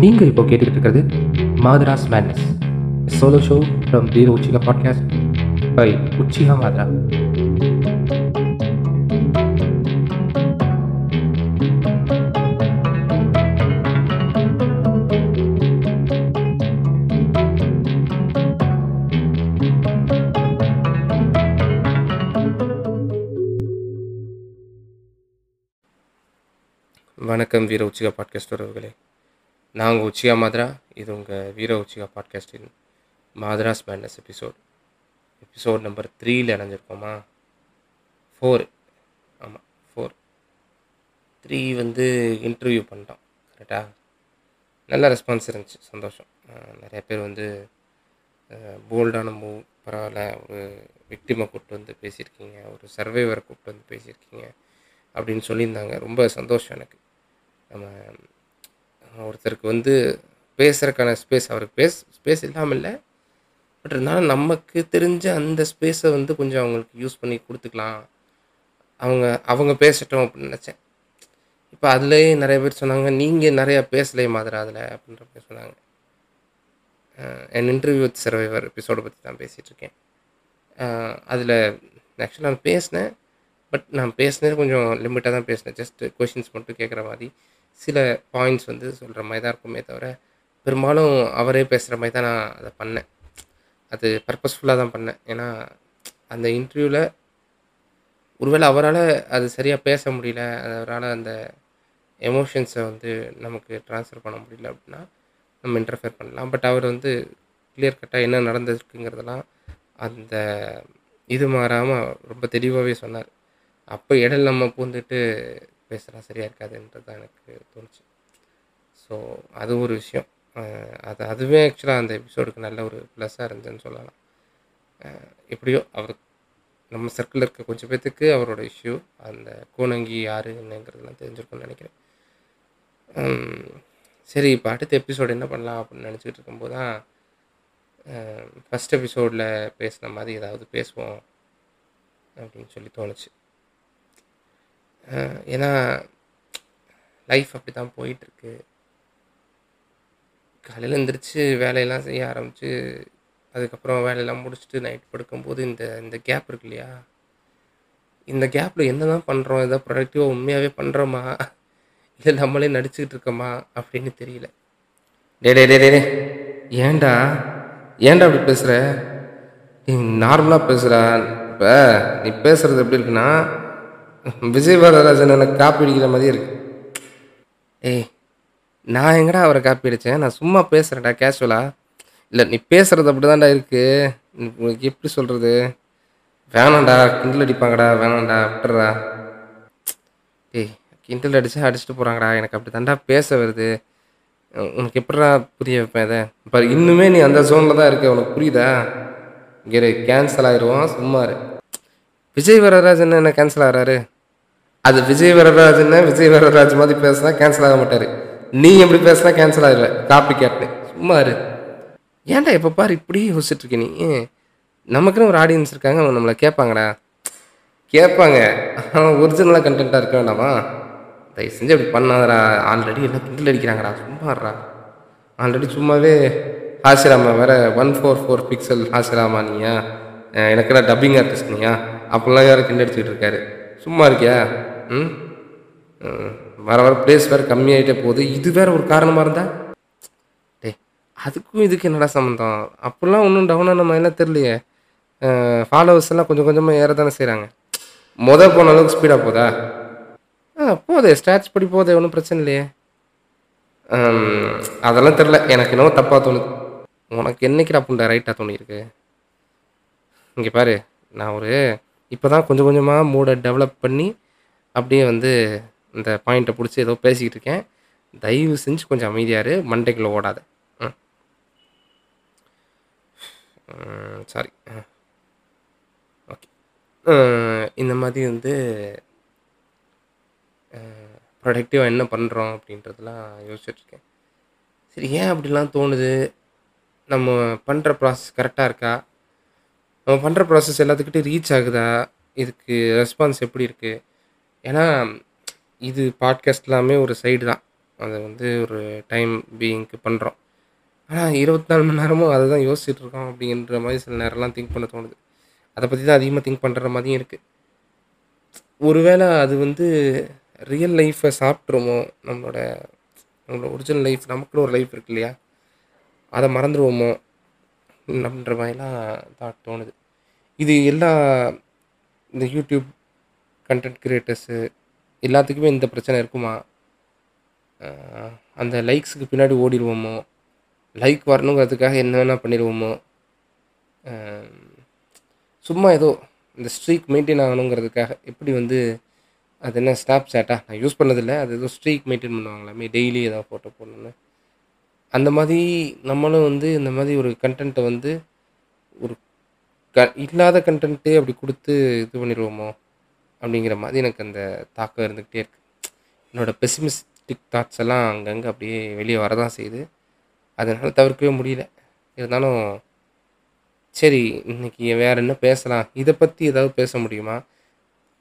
நீங்கள் இப்போ கேட்டுக்கிட்டு இருக்கிறது Madras madness solo show from Veera Uchika podcast by Uchika மாதரா வணக்கம் வீர உச்சிகா பாட்காஸ்ட் உறவுகளே. நான் உங்கள் உச்சிகா மாத்ரா இது உங்கள் வீர Uchiha பாட்காஸ்டின் Madras madness episode episode number த்ரீயில் இணைஞ்சிருக்கோமா? ஃபோர் ஆமாம் ஃபோர் த்ரீ வந்து இன்டர்வியூ பண்ணிட்டோம் கரெக்டாக நல்ல ரெஸ்பான்ஸ் இருந்துச்சு சந்தோஷம். நிறைய பேர் வந்து போல்டான மூவ் பரவாயில்ல ஒரு விக்டிமை கூப்பிட்டு வந்து பேசியிருக்கீங்க ஒரு சர்வைவரை கூப்பிட்டு வந்து பேசியிருக்கீங்க அப்படின்னு சொல்லியிருந்தாங்க. ரொம்ப சந்தோஷம் எனக்கு. நம்ம ஒருத்தருக்கு வந்து பேசுகிறக்கான ஸ்பேஸ் அவருக்கு பேஸ் ஸ்பேஸ் இல்லாமல் இல்லை பட் இருந்தாலும் நமக்கு தெரிஞ்ச அந்த ஸ்பேஸை வந்து கொஞ்சம் அவங்களுக்கு யூஸ் பண்ணி கொடுத்துக்கலாம். அவங்க அவங்க பேசட்டும் அப்படின்னு நினச்சேன். இப்போ அதுலேயே நிறைய பேர் சொன்னாங்க நீங்கள் நிறையா பேசலையே மாதிரி அதில் அப்படின்ற மாதிரி சொன்னாங்க. என் இன்டர்வியூ வித் சர்வைவர் எபிசோடை பற்றி தான் பேசிகிட்ருக்கேன் அதில் ஆக்சுவலாக நான் பேசினேன் பட் நான் பேசினது கொஞ்சம் லிமிட்டாக தான் பேசினேன். ஜஸ்ட் கொஷின்ஸ் மட்டும் கேட்குற மாதிரி. சில பாயிண்ட்ஸ் வந்து சொல்கிற மாதிரி தான் இருக்குமே தவிர பெரும்பாலும் அவரே பேசுகிற மாதிரி தான் நான் அதை பண்ணேன். அது பர்பஸ்ஃபுல்லாக தான் பண்ணேன். ஏன்னா அந்த இன்டர்வியூவில் ஒருவேளை அவரால் அது சரியாக பேச முடியல அவரால் அந்த எமோஷன்ஸை வந்து நமக்கு ட்ரான்ஸ்ஃபர் பண்ண முடியல அப்படின்னா நம்ம இன்டர்ஃபியர் பண்ணலாம். பட் அவர் வந்து கிளியர் கட்டாக என்ன நடந்திருக்குங்கிறதெல்லாம் அந்த இது மாறாமல் ரொம்ப தெளிவாகவே சொன்னார். அப்போ இடையில் நம்ம பூந்துட்டு பேசுகிறா சரியாக இருக்காதுன்றது தான் எனக்கு தோணுச்சு. ஸோ அது ஒரு விஷயம். அது அதுவே ஆக்சுவலாக அந்த எபிசோடுக்கு நல்ல ஒரு ப்ளஸ்ஸாக இருந்துன்னு சொல்லலாம். எப்படியோ அவர் நம்ம சர்க்கிளில் இருக்க கொஞ்சம் பேர்த்துக்கு அவரோட இஷ்யூ அந்த கூணங்கி யார் என்னங்கிறதுலாம் தெரிஞ்சிருக்கும்னு நினைக்கிறேன். சரி இப்போ அடுத்த எபிசோடு என்ன பண்ணலாம் அப்படின்னு நினச்சிக்கிட்டு இருக்கும்போது தான் ஃபஸ்ட் எபிசோடில் பேசின மாதிரி ஏதாவது பேசுவோம் அப்படின்னு சொல்லி தோணுச்சு. ஏன்னா லைஃப் அப்படி தான் போயிட்டுருக்கு. காலையில் எழுந்திரிச்சு வேலையெல்லாம் செய்ய ஆரம்பித்து அதுக்கப்புறம் வேலையெல்லாம் முடிச்சுட்டு நைட் படுக்கும்போது இந்த இந்த கேப் இருக்கு இல்லையா? இந்த கேப்பில் என்ன தான் பண்ணுறோம் எதாவது ப்ரொடக்டிவாக உண்மையாகவே பண்ணுறோமா இல்லை நம்மளே நடிச்சுக்கிட்டு இருக்கோமா? அப்படின்னு தெரியல. டே டே டே டே டே. ஏன்டா? ஏன்டா அப்படி பேசுகிற நீ நார்மலாக பேசுகிறா இப்போ நீ பேசுகிறது எப்படி இருக்குன்னா விஜய் வரதராஜன் எனக்கு காப்பி அடிக்கிற மாதிரி இருக்கு. ஏய் நான் எங்கடா அவரை காப்பி அடித்தேன் நான் சும்மா பேசுகிறேன்டா கேஷுவலாக இல்லை நீ பேசுகிறது அப்படி தான்டா இருக்குது உனக்கு எப்படி சொல்கிறது வேணாம்டா கிண்டல் அடிப்பாங்கடா வேணாண்டா விட்டுறா ஏய் கிண்டல் அடித்தா அடிச்சுட்டு போகிறாங்கடா எனக்கு அப்படி தாண்டா பேச வருது. உனக்கு எப்படா புரிய வைப்பேன் இதை? இப்போ இன்னுமே நீ அந்த ஜோனில் தான் இருக்க. உனக்கு புரியுதா? இங்கே கேன்சல் ஆயிடுவோம் சும்மா விஜய் வரராஜன் என்ன கேன்சல் ஆகிறாரு? அது விஜய் வரராஜன் விஜய் வரராஜ் மாதிரி பேசினா கேன்சல் ஆக மாட்டார். நீ எப்படி பேசினா கேன்சல் ஆகல. காப்பி கேட்டு. சும்மா இரு. ஏன்டா எப்போ பாரு இப்படி யோசிச்சுட்டு இருக்க நீ? நமக்குன்னு ஒரு ஆடியன்ஸ் இருக்காங்க அவங்க நம்மளை கேட்பாங்கடா. கேட்பாங்க. ஆனால் ஒரிஜினலாக கண்டென்ட்டாக இருக்க வேண்டாமா? தயவு செஞ்சு அப்படி பண்ணாதடா. ஆல்ரெடி எல்லாம் கிண்டல் அடிக்கிறாங்கடா. சும்மாடா ஆல்ரெடி சும்மாவே ஹாசிராமா வேற one four four pixel Hashirama நீயா? அஹ் எனக்கெல்லாம் டப்பிங் ஆர்டிஸ்ட் நீயா? அப்படிலாம் வேறு கிண்டடிச்சுக்கிட்டு இருக்காரு. சும்மா இருக்கியா? ம்? ம். வர வர ப்ளேஸ் வேறு கம்மியாயிட்டே போகுது. இது வேறு ஒரு காரணமாக இருந்தா? டேய் அதுக்கும் இதுக்கு என்னடா சம்மந்தம் அப்போல்லாம் ஒன்றும் டவுனாக நம்ம என்ன தெரியலையே. ஃபாலோவர்ஸ் எல்லாம் கொஞ்சம் கொஞ்சமாக ஏற தானே செய்கிறாங்க மொதல் போன அளவுக்கு ஸ்பீடாக போதா? ஆ போதே. ஸ்டாட்ச் படி போதே ஒன்றும் பிரச்சனை இல்லையே. அதெல்லாம் தெரில எனக்கு என்னவோ தப்பாக தோணுது. உனக்கு என்னைக்குடா புண்டை ரைட்டாக தோணியிருக்கு? இங்கே பாரு. நான் ஒரு இப்போ தான் கொஞ்சம் கொஞ்சமாக மூடை டெவலப் பண்ணி அப்படியே வந்து இந்த பாயிண்ட்டை பிடிச்சி ஏதோ பேசிக்கிட்டு இருக்கேன். தயவு செஞ்சு கொஞ்சம் அமைதியாரு. மண்டைக்குள்ளே ஓடாத. Sorry okay. இந்த மாதிரி வந்து ப்ரொடக்டிவாக என்ன பண்ணுறோம் அப்படின்றதெல்லாம் யோசிச்சுட்ருக்கேன் சரி ஏன் அப்படிலாம் தோணுது? நம்ம பண்ணுற ப்ராசஸ் கரெக்டாக இருக்கா? நம்ம பண்ணுற ப்ராசஸ் எல்லாத்துக்கிட்டே ரீச் ஆகுதா? இதுக்கு ரெஸ்பான்ஸ் எப்படி இருக்குது ஏன்னா இது பாட்காஸ்ட் எல்லாமே ஒரு சைடு தான். அதை வந்து ஒரு டைம் பீயிங்க்கு பண்ணுறோம் ஆனால் இருபத்தி நாலு மணி நேரமும் அதை தான் யோசிச்சுட்டு இருக்கோம் அப்படின்ற மாதிரி சில நேரம்லாம் திங்க் பண்ண தோணுது. அதை பற்றி தான் அதிகமாக திங்க் பண்ணுற மாதிரியும் இருக்குது ஒருவேளை அது வந்து ரியல் லைஃப்பை சாப்பிட்ருமோ நம்மளோட நம்மளோட ஒரிஜினல் லைஃப் நமக்குன்னு ஒரு லைஃப் இருக்கு இல்லையா? அதை மறந்துடுவோமோ அப்படின்ற மாதிரிலாம் தான் தோணுது. இது எல்லா இந்த யூடியூப் கண்டென்ட் க்ரியேட்டர்ஸு எல்லாத்துக்குமே இந்த பிரச்சனை இருக்குமா? அந்த லைக்ஸுக்கு பின்னாடி ஓடிடுவோமோ? லைக் வரணுங்கிறதுக்காக என்ன வேணால் பண்ணிடுவோமோ? சும்மா ஏதோ இந்த ஸ்ட்ரீக் மெயின்டைன் ஆகணுங்கிறதுக்காக எப்படி வந்து அது என்ன ஸ்னாப் சேட்டா நான் யூஸ் பண்ணதில்லை. அது ஏதோ ஸ்ட்ரீக் மெயின்டைன் பண்ணுவாங்களாமே டெய்லி ஏதாவது ஃபோட்டோ போடணுன்னு அந்த மாதிரி நம்மளும் வந்து இந்த மாதிரி ஒரு கண்டென்ட்டை வந்து ஒரு க இல்லாத கண்டென்ட்டே அப்படி கொடுத்து இது பண்ணிடுவோமோ? அப்படிங்கிற மாதிரி எனக்கு அந்த தாக்கம் இருந்துக்கிட்டே இருக்குது என்னோட பெசிமிஸ்டிக் தாட்ஸ் எல்லாம் அங்கங்கே அப்படியே வெளியே வரதான் செய்யுது. அதனால் தவிர்க்கவே முடியல. இருந்தாலும் சரி இன்னைக்கு வேறு என்ன பேசலாம்? இதை பற்றி ஏதாவது பேச முடியுமா?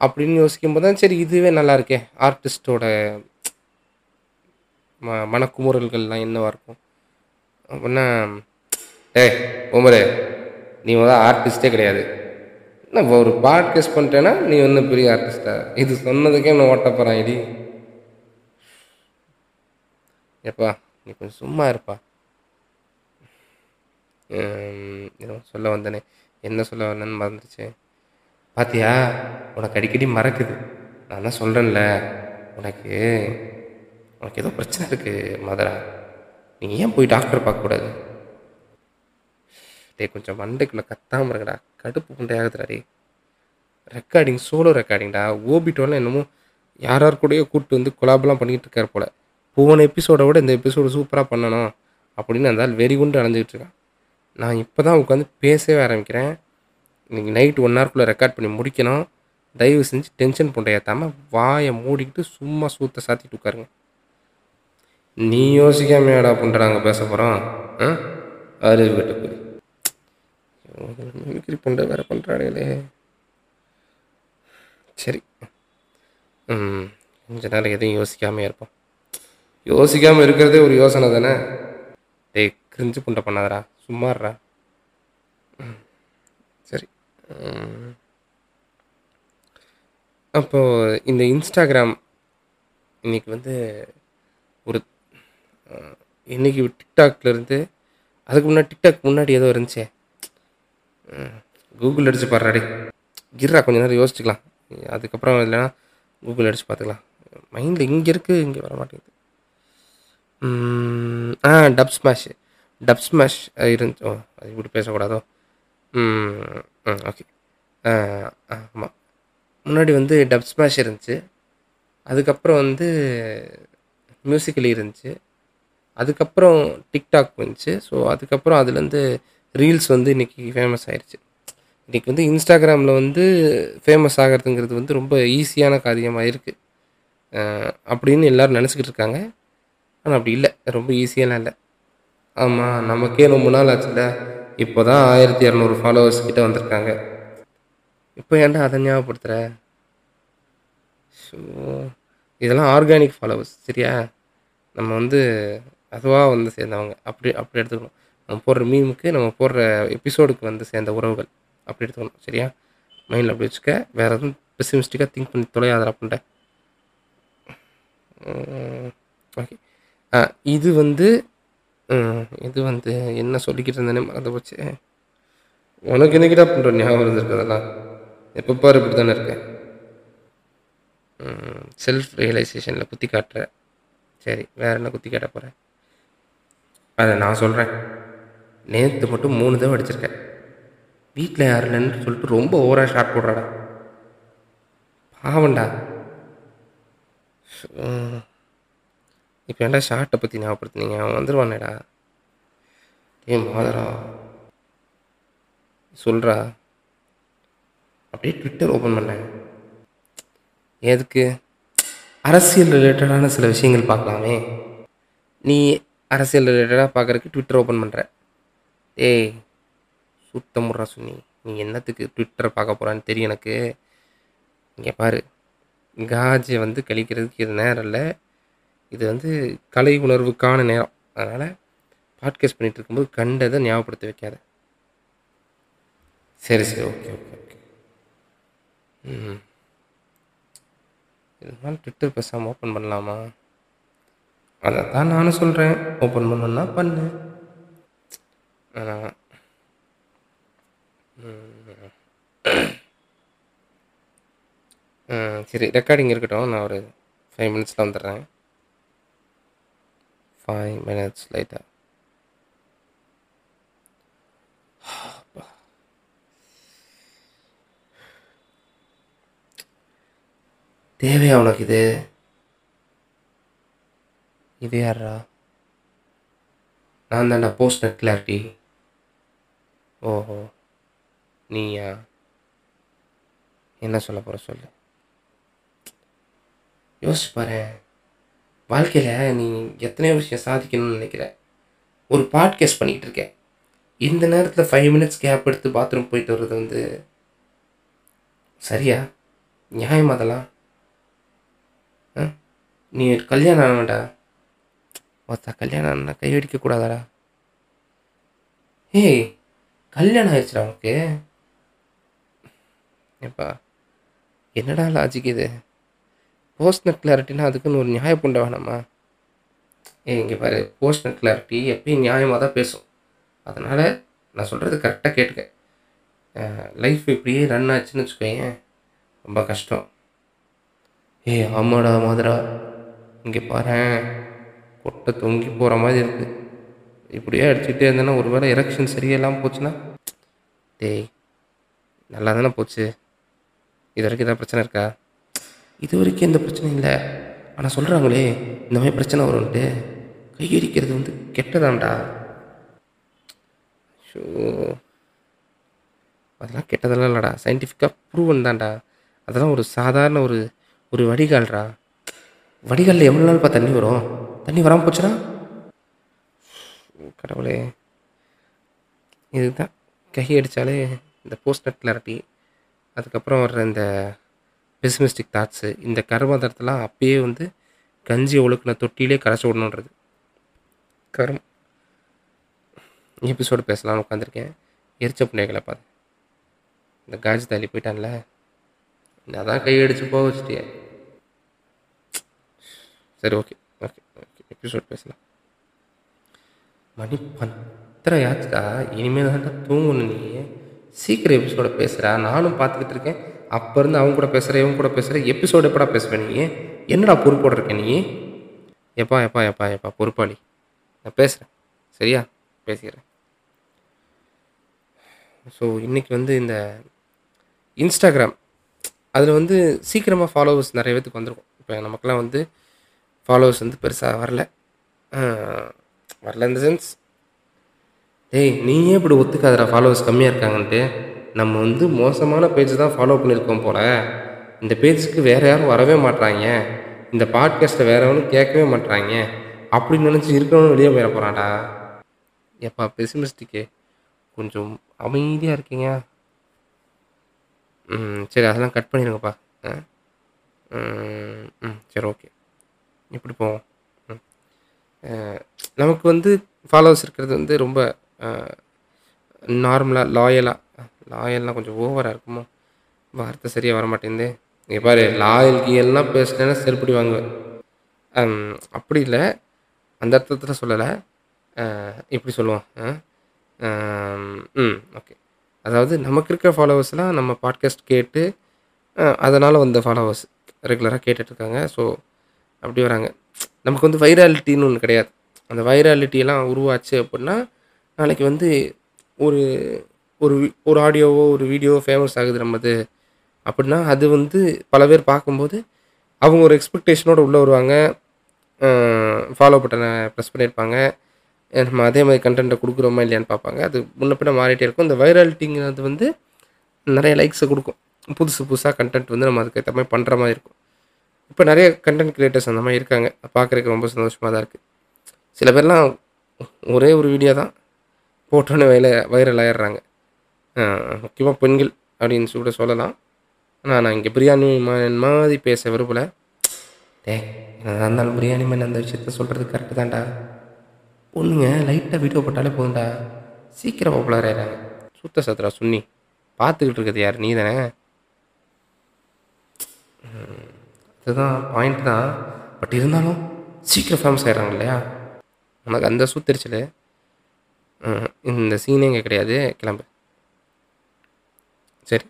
அப்படின்னு யோசிக்கும் போது தான் சரி இதுவே நல்லா இருக்கே. ஆர்டிஸ்டோட ம மனக்குமுறல்கள்லாம் என்னவாக இருக்கும்? அப்படின்னா டே உமரே நீ வந்து ஆர்டிஸ்டே கிடையாது. என்ன ஒரு பாட்காஸ்ட் பண்ணிட்டேன்னா நீ ஒன்றும் பெரிய ஆர்டிஸ்டா இது சொன்னதுக்கே நான் ஓட்ட போகிறான் இடி ஏப்பா நீ கொஞ்சம் சும்மா இருப்பா. சொல்ல வந்தேனே. என்ன சொல்ல வந்தேன்னு மறந்துச்சு பாத்தியா உனக்கு அடிக்கடி மறக்குது. நான் தான் சொல்கிறேன்ல உனக்கு உனக்கு ஏதோ பிரச்சனை இருக்குது மதுரா. நீ ஏன் போய் டாக்டர் பார்க்கக்கூடாது? டேய் கொஞ்சம் மண்டைக்குள்ளே கத்தாமல் இருக்கடா கடுப்பு புண்டையாகுதுடா ரெக்கார்டிங் சோலோ ரெக்கார்டிங்டா ஓபிட்டோலாம் என்னமோ யார் யார் கூடயோ கூப்பிட்டு வந்து கொலாபெல்லாம் பண்ணிக்கிட்டு இருக்கார் போல். போன எபிசோடை விட இந்த எபிசோடு சூப்பராக பண்ணணும் அப்படின்னு அந்த ஆள் வெறி குண்டு அலைஞ்சிக்கிட்டு இருக்கான். நான் இப்போ தான் உட்காந்து பேசவே ஆரம்பிக்கிறேன். இன்றைக்கி நைட் ஒன் ஹவர்க்குள்ளே ரெக்கார்ட் பண்ணி முடிக்கணும். தயவு செஞ்சு டென்ஷன் பண்ண ஏற்றாமல் வாயை மூடிக்கிட்டு சும்மா சூத்த சாத்திட்டு உட்காருங்க. நீ யோசிக்காமையாடா பண்ணுறாங்க பேச போகிறோம் ஆ? அறிவு போய். மிமிக்ரி புண்டை வேறு பண்ணுறாங்களே சரி. ம் கொஞ்ச நேரம் எதையும் யோசிக்காமல் இருப்போம். யோசிக்காமல் இருக்கிறதே ஒரு யோசனை தானே? டேய் கிரிஞ்சு புண்டை பண்ணாதடா. சும்மாடுறா ம், சரி. அப்போது இந்த இன்ஸ்டாகிராம் இன்னைக்கு வந்து ஒரு இன்றைக்கி டிக்டாக்லேருந்து அதுக்கு முன்னாடி டிக்டாக் முன்னாடி ஏதோ இருந்துச்சே. கூகுள் அடித்து பாடுறாடி கிர்ரா கொஞ்ச நேரம் யோசிச்சுக்கலாம். அதுக்கப்புறம் இல்லைன்னா கூகுள் அடித்து பார்த்துக்கலாம். மைண்டில் இங்கே இருக்குது இங்கே வர மாட்டேங்குது. ஆ டப் ஸ்மாஷ் டப் ஸ்மாஷ் இருந்துச்சு ஓ அது இப்படி பேசக்கூடாதோ? ம் ம் ஓகே ஆமாம் முன்னாடி வந்து டப் ஸ்மாஷ் இருந்துச்சு. அதுக்கப்புறம் வந்து மியூசிக்கலி இருந்துச்சு. அதுக்கப்புறம் டிக்டாக் வந்துச்சு ஸோ அதுக்கப்புறம் அதுலேருந்து ரீல்ஸ் வந்து இன்றைக்கி ஃபேமஸ் ஆயிடுச்சு இன்றைக்கி வந்து இன்ஸ்டாகிராமில் வந்து ஃபேமஸ் ஆகிறதுங்கிறது வந்து ரொம்ப ஈஸியான காரியமாக இருக்குது அப்படின்னு எல்லோரும் நினச்சிக்கிட்டு இருக்காங்க. ஆனால் அப்படி இல்லை. ரொம்ப ஈஸியெல்லாம் இல்லை. ஆமாம் நமக்கே ரொம்ப நாள் ஆச்சுல்ல. இப்போ தான் ஆயிரத்தி இரநூறு ஃபாலோவர்ஸ் கிட்டே வந்திருக்காங்க. இப்போ ஏன்டா அதை ஞாபகப்படுத்துகிற ஸோ இதெல்லாம் ஆர்கானிக் ஃபாலோவர்ஸ் சரியா? நம்ம வந்து அதுவாக வந்து சேர்ந்தவங்க. அப்படி அப்படி எடுத்துக்கணும். நம்ம போடுற மீமுக்கு நம்ம போடுற எபிசோடுக்கு வந்து சேர்ந்த உறவுகள். அப்படி எடுத்துக்கணும் சரியா? மைண்டில் அப்படி வச்சுக்க. வேறு எதுவும் பெசிமிஸ்டிக்காக திங்க் பண்ணி தொலையாதரா அப்படின்ட்ட ஓகே இது வந்து இது வந்து என்ன சொல்லிக்கிட்டு இருந்தேனே மறந்து போச்சு. உனக்கு என்னைக்கிட்டா பண்ணுற ஞாபகம் இருந்திருக்கு அதெல்லாம்? எப்போ பாரு இப்படி தானே இருக்கேன் செல்ஃப் ரியலைசேஷனில் குத்தி காட்டுற. சரி வேற என்ன குத்தி காட்ட போகிறேன் அதை நான் சொல்கிறேன் நேற்று மட்டும் மூணு தடவை அடிச்சிருக்கேன். வீட்டில் யாரும் இல்லைன்னு சொல்லிட்டு ரொம்ப ஓவராக ஷார்ட் போடுறாடா. பாவண்டா இப்போ ஏன்டா ஷார்ட்டை பற்றி ஞாபகப்படுத்துனீங்க? அவன் வந்துடுவானேடா ஏ மாதரா. சொல்கிறா அப்படியே ட்விட்டர் ஓப்பன் பண்ணேன். எதுக்கு? அரசியல் ரிலேட்டடான சில விஷயங்கள் பார்க்கலாமே. நீ அரசியல் ரிலேட்டடாக பார்க்குறக்கு ட்விட்டர் ஓப்பன் பண்ணுற ஏய் சுத்த முறா சுனி நீ என்னத்துக்கு ட்விட்டர் பார்க்க போகிறான்னு தெரியும் எனக்கு. இங்கே பாரு. காஜை வந்து கழிக்கிறதுக்கு இது நேரம் இல்லை. இது வந்து கலை உணர்வுக்கான நேரம். அதனால் பாட்காஸ்ட் பண்ணிகிட்டு இருக்கும்போது கண்டதை ஞாபகப்படுத்தி வைக்காத. சரி சரி. Okay okay okay. ம் இருந்தாலும் ட்விட்டர் பேசாமல் ஓப்பன் பண்ணலாமா? அதை தான் நானும் சொல்கிறேன் ஓப்பன் பண்ணணுன்னா பண்ணு. அதான் சரி ரெக்கார்டிங் இருக்கட்டும். நான் ஒரு ஃபைவ் மினிட்ஸில் வந்துடுறேன். ஃபைவ் மினிட்ஸ் லைட்டாக தேவையா உனக்கு இது? இது யாரா நான் தான்டா போஸ்ட் நெட் கிளாரிட்டி ஓஹோ. நீயா? என்ன சொல்ல போகிற சொல்லு. யோசிச்சு பாரு வாழ்க்கையில் நீ எத்தனையோ விஷயம் சாதிக்கணும்னு நினைக்கிற. ஒரு பாட்காஸ்ட் பண்ணிக்கிட்டு இருக்க இந்த நேரத்தில் ஃபைவ் மினிட்ஸ் கேப் எடுத்து பாத்ரூம் போயிட்டு வர்றது வந்து சரியா? நியாயம் அதெல்லாம்? ஆ? நீ கல்யாணம் ஆனடா ஒருத்தா கல்யாணம் ஆனா கை வெடிக்க ஏய் கல்யாணம் ஆயிடுச்சுடா உனக்கு. ஏப்பா என்னடா லாஜிக் இது? போஸ்ட்னட் கிளாரிட்டினா அதுக்குன்னு ஒரு நியாயம் பண்ண வேணாமா? ஏ இங்கே பாரு போஸ்ட்னட் கிளாரிட்டி எப்பயும் நியாயமாக தான் பேசும். அதனால் நான் சொல்கிறது கரெக்டாக கேட்டுக்க. லைஃப் இப்படியே ரன் ஆச்சுன்னு வச்சுக்கோயேன் ரொம்ப கஷ்டம். ஏய் ஆமாடா மாதிரா. இங்கே பாரு கொட்டை தொங்கி போகிற மாதிரி இருக்குது இப்படியே அடிச்சுக்கிட்டே இருந்தேன்னா ஒரு வேளை எரெக்ஷன் சரியில்லாமல் போச்சுன்னா? டேய் நல்லா தானே போச்சு. இது வரைக்கும் எதாவது பிரச்சனை இருக்கா? இது வரைக்கும் எந்த பிரச்சனையும் இல்லை. ஆனால் சொல்கிறாங்களே இந்த மாதிரி பிரச்சனை வரும்ட்டு கையடிக்கிறது வந்து கெட்டதாம்டா ஷோ அதெல்லாம் கெட்டதெல்லாம் இல்லைடா. சயின்டிஃபிக்காக ப்ரூவன் தான்டா. அதெல்லாம் ஒரு சாதாரண ஒரு ஒரு வடிகால்டா. வடிகாலில் எவ்வளோ நாள்ப்பா தண்ணி வரும்? தண்ணி வராமல் போச்சுன்னா கடவுளே. இதுதான். கை அடித்தாலே இந்த போஸ்ட் நட் கிளாரிட்டி அதுக்கப்புறம் வர்ற இந்த பெசிமிஸ்டிக் தாட்ஸு இந்த கர்மதரத்தெல்லாம் அப்பயே வந்து கஞ்சி ஒழுக்கின தொட்டியிலே கரைச்சி விடணுன்றது. கரும் எபிசோடு பேசலாம்னு உட்காந்துருக்கேன் எரிச்ச புண்ணியங்களை பார்த்து இந்த காஜி தாலி போயிட்டான்ல. நான் தான் கையடிச்சு போக வச்சுட்டியே சரி ஓகே ஓகே ஓகே எபிசோட் பேசலாம். மணி பத்தரை ஆச்சுடா இனிமேல் தான்டா தூங்கணும் நீ. சீக்கிரம் எபிசோட பேசுகிறா நானும் பார்த்துக்கிட்டு இருக்கேன். அப்போ இருந்து அவங்க கூட பேசுகிற இவங்க கூட பேசுகிற எபிசோடு எப்படா பேசுவேன் நீ? என்னடா பொறுப்போட இருக்க நீ? எப்பா எப்பா எப்பா எப்பா பொறுப்பாளி. நான் பேசுகிறேன் சரியா? பேசிக்கிறேன். ஸோ இன்றைக்கி வந்து இந்த இன்ஸ்டாகிராம் அதில் வந்து சீக்கிரமாக ஃபாலோவர்ஸ் நிறைய பேத்துக்கு வந்திருக்கும். இப்போ நமக்கெல்லாம் வந்து ஃபாலோவர்ஸ் வந்து பெருசாக வரல. வரல இந்த சென்ஸ் டேய் நீயே இப்படி ஒத்துக்காதடா. ஃபாலோவர்ஸ் கம்மியாக இருக்காங்கன்ட்டு. நம்ம வந்து மோசமான பேஜ் தான் ஃபாலோ பண்ணியிருக்கோம் போல. இந்த பேஜுக்கு வேறு யாரும் வரவே மாட்றாங்க. இந்த பாட்காஸ்ட்டை வேறு எவனும் கேட்கவே மாட்றாங்க. அப்படின்னு நினச்சி இருக்கிறவனும் வெளியே போயிட போகிறாடா எப்பா பெசிமிஸ்டிக்கு கொஞ்சம் அமைதியாக இருக்கீங்க. ம் சரி அதெல்லாம் கட் பண்ணிடுங்கப்பா ஆ? ம் சரி ஓகே இப்படி போவோம். ம். நமக்கு வந்து ஃபாலோவர்ஸ் இருக்கிறது வந்து ரொம்ப நார்மலாக லாயலாக லாயல்லாம் கொஞ்சம் ஓவராக இருக்குமோ? வார்த்தை சரியாக வர மாட்டேங்குது இங்கே பாரு லாயல் எல்லாம் பேசினேன்னா செருப்படி வாங்குவேன். அப்படி இல்லை. அந்த அர்த்தத்தில் சொல்லலை. இப்படி சொல்லுவோம். ஆ? ம் ஓகே அதாவது நமக்கு இருக்கிற ஃபாலோவர்ஸ்லாம் நம்ம பாட்காஸ்ட் கேட்டு அதனால் வந்த ஃபாலோவர்ஸ் ரெகுலராக கேட்டுட்ருக்காங்க ஸோ அப்படி வராங்க. நமக்கு வந்து வைராலிட்டின்னு ஒன்று கிடையாது. அந்த வைராலிட்டியெல்லாம் உருவாச்சு அப்படின்னா நாளைக்கு வந்து ஒரு ஒரு ஒரு ஆடியோவோ ஒரு வீடியோவோ ஃபேமஸ் ஆகுது நம்மது. அப்படின்னா அது வந்து பல பேர் பார்க்கும்போது அவங்க ஒரு எக்ஸ்பெக்டேஷனோடு உள்ளே வருவாங்க. ஃபாலோ பட்டனை ப்ரெஸ் பண்ணியிருப்பாங்க. நம்ம அதே மாதிரி கண்டென்ட்டை கொடுக்குறோமா இல்லையான்னு பார்ப்பாங்க. அது முன்ன பின்ன மாறிட்டே இருக்கும். இந்த வைராலிட்டிங்கிறது வந்து நிறைய லைக்ஸை கொடுக்கும். புதுசு புதுசாக கண்டென்ட் வந்து நம்ம அதுக்கு ஏற்ற மாதிரி பண்ணுற மாதிரி இருக்கும். இப்போ நிறைய கண்டென்ட் கிரியேட்டர்ஸ் அந்த மாதிரி இருக்காங்க. பார்க்குறதுக்கு ரொம்ப சந்தோஷமாக தான் இருக்குது சில பேர்லாம் ஒரே ஒரு வீடியோ தான் போட்டோன்னு வைல வைரல் ஆயிடுறாங்க. முக்கியமாக பெண்கள் அப்படின்னு கூட சொல்லலாம். ஆனால் நான் இங்கே பிரியாணி மா- மாதிரி பேச விரும்பலை. டே என்னதான் இருந்தாலும் பிரியாணி மேன் அந்த விஷயத்த சொல்கிறது கரெக்டு தான்டா. பொண்ணுங்க லைட்டாக வீடியோ போட்டாலே போதும்டா. சீக்கிரம் பாப்புலர் ஆயிடுறாங்க. சுத்த சத்ரா சுன்னி பார்த்துக்கிட்டு இருக்கிறது யார்? நீ தானே அதுதான் பாயிண்ட் தான். பட் இருந்தாலும் சீக்கிரம் ஃபேமஸ் ஆயிடுறாங்க இல்லையா? உனக்கு அந்த சுத்தரிச்சல் இந்த சீனே இங்கே கிடையாது. கிளம்பு. சரி.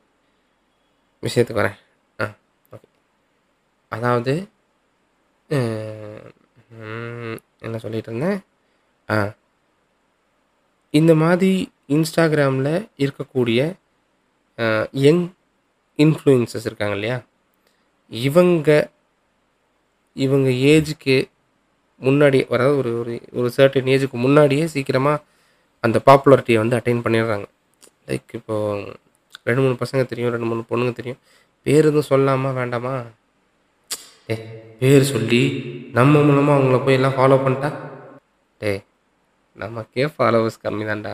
விஷயத்துக்கு வரேன். ஆ ஓகே அதாவது என்ன சொல்லிட்டு இருந்தேன்? ஆ. இந்த மாதிரி இன்ஸ்டாகிராமில் இருக்கக்கூடிய யங் இன்ஃப்ளூயன்சஸ் இருக்காங்க இல்லையா? இவங்க இவங்க ஏஜுக்கு முன்னாடி அதாவது ஒரு ஒரு ஒரு சர்டன் ஏஜுக்கு முன்னாடியே சீக்கிரமாக அந்த பாப்புலாரிட்டியை வந்து அட்டைன் பண்ணிடுறாங்க. லைக் இப்போது ரெண்டு மூணு பசங்க தெரியும் ரெண்டு மூணு பொண்ணுங்க தெரியும். பேர் எதுவும் சொல்லாமா வேண்டாமா? ஏ பேர் சொல்லி நம்ம மூலமாக அவங்கள போய் எல்லாம் ஃபாலோ பண்ணிட்டா? டே நமக்கே ஃபாலோவர்ஸ் கம்மி தான்டா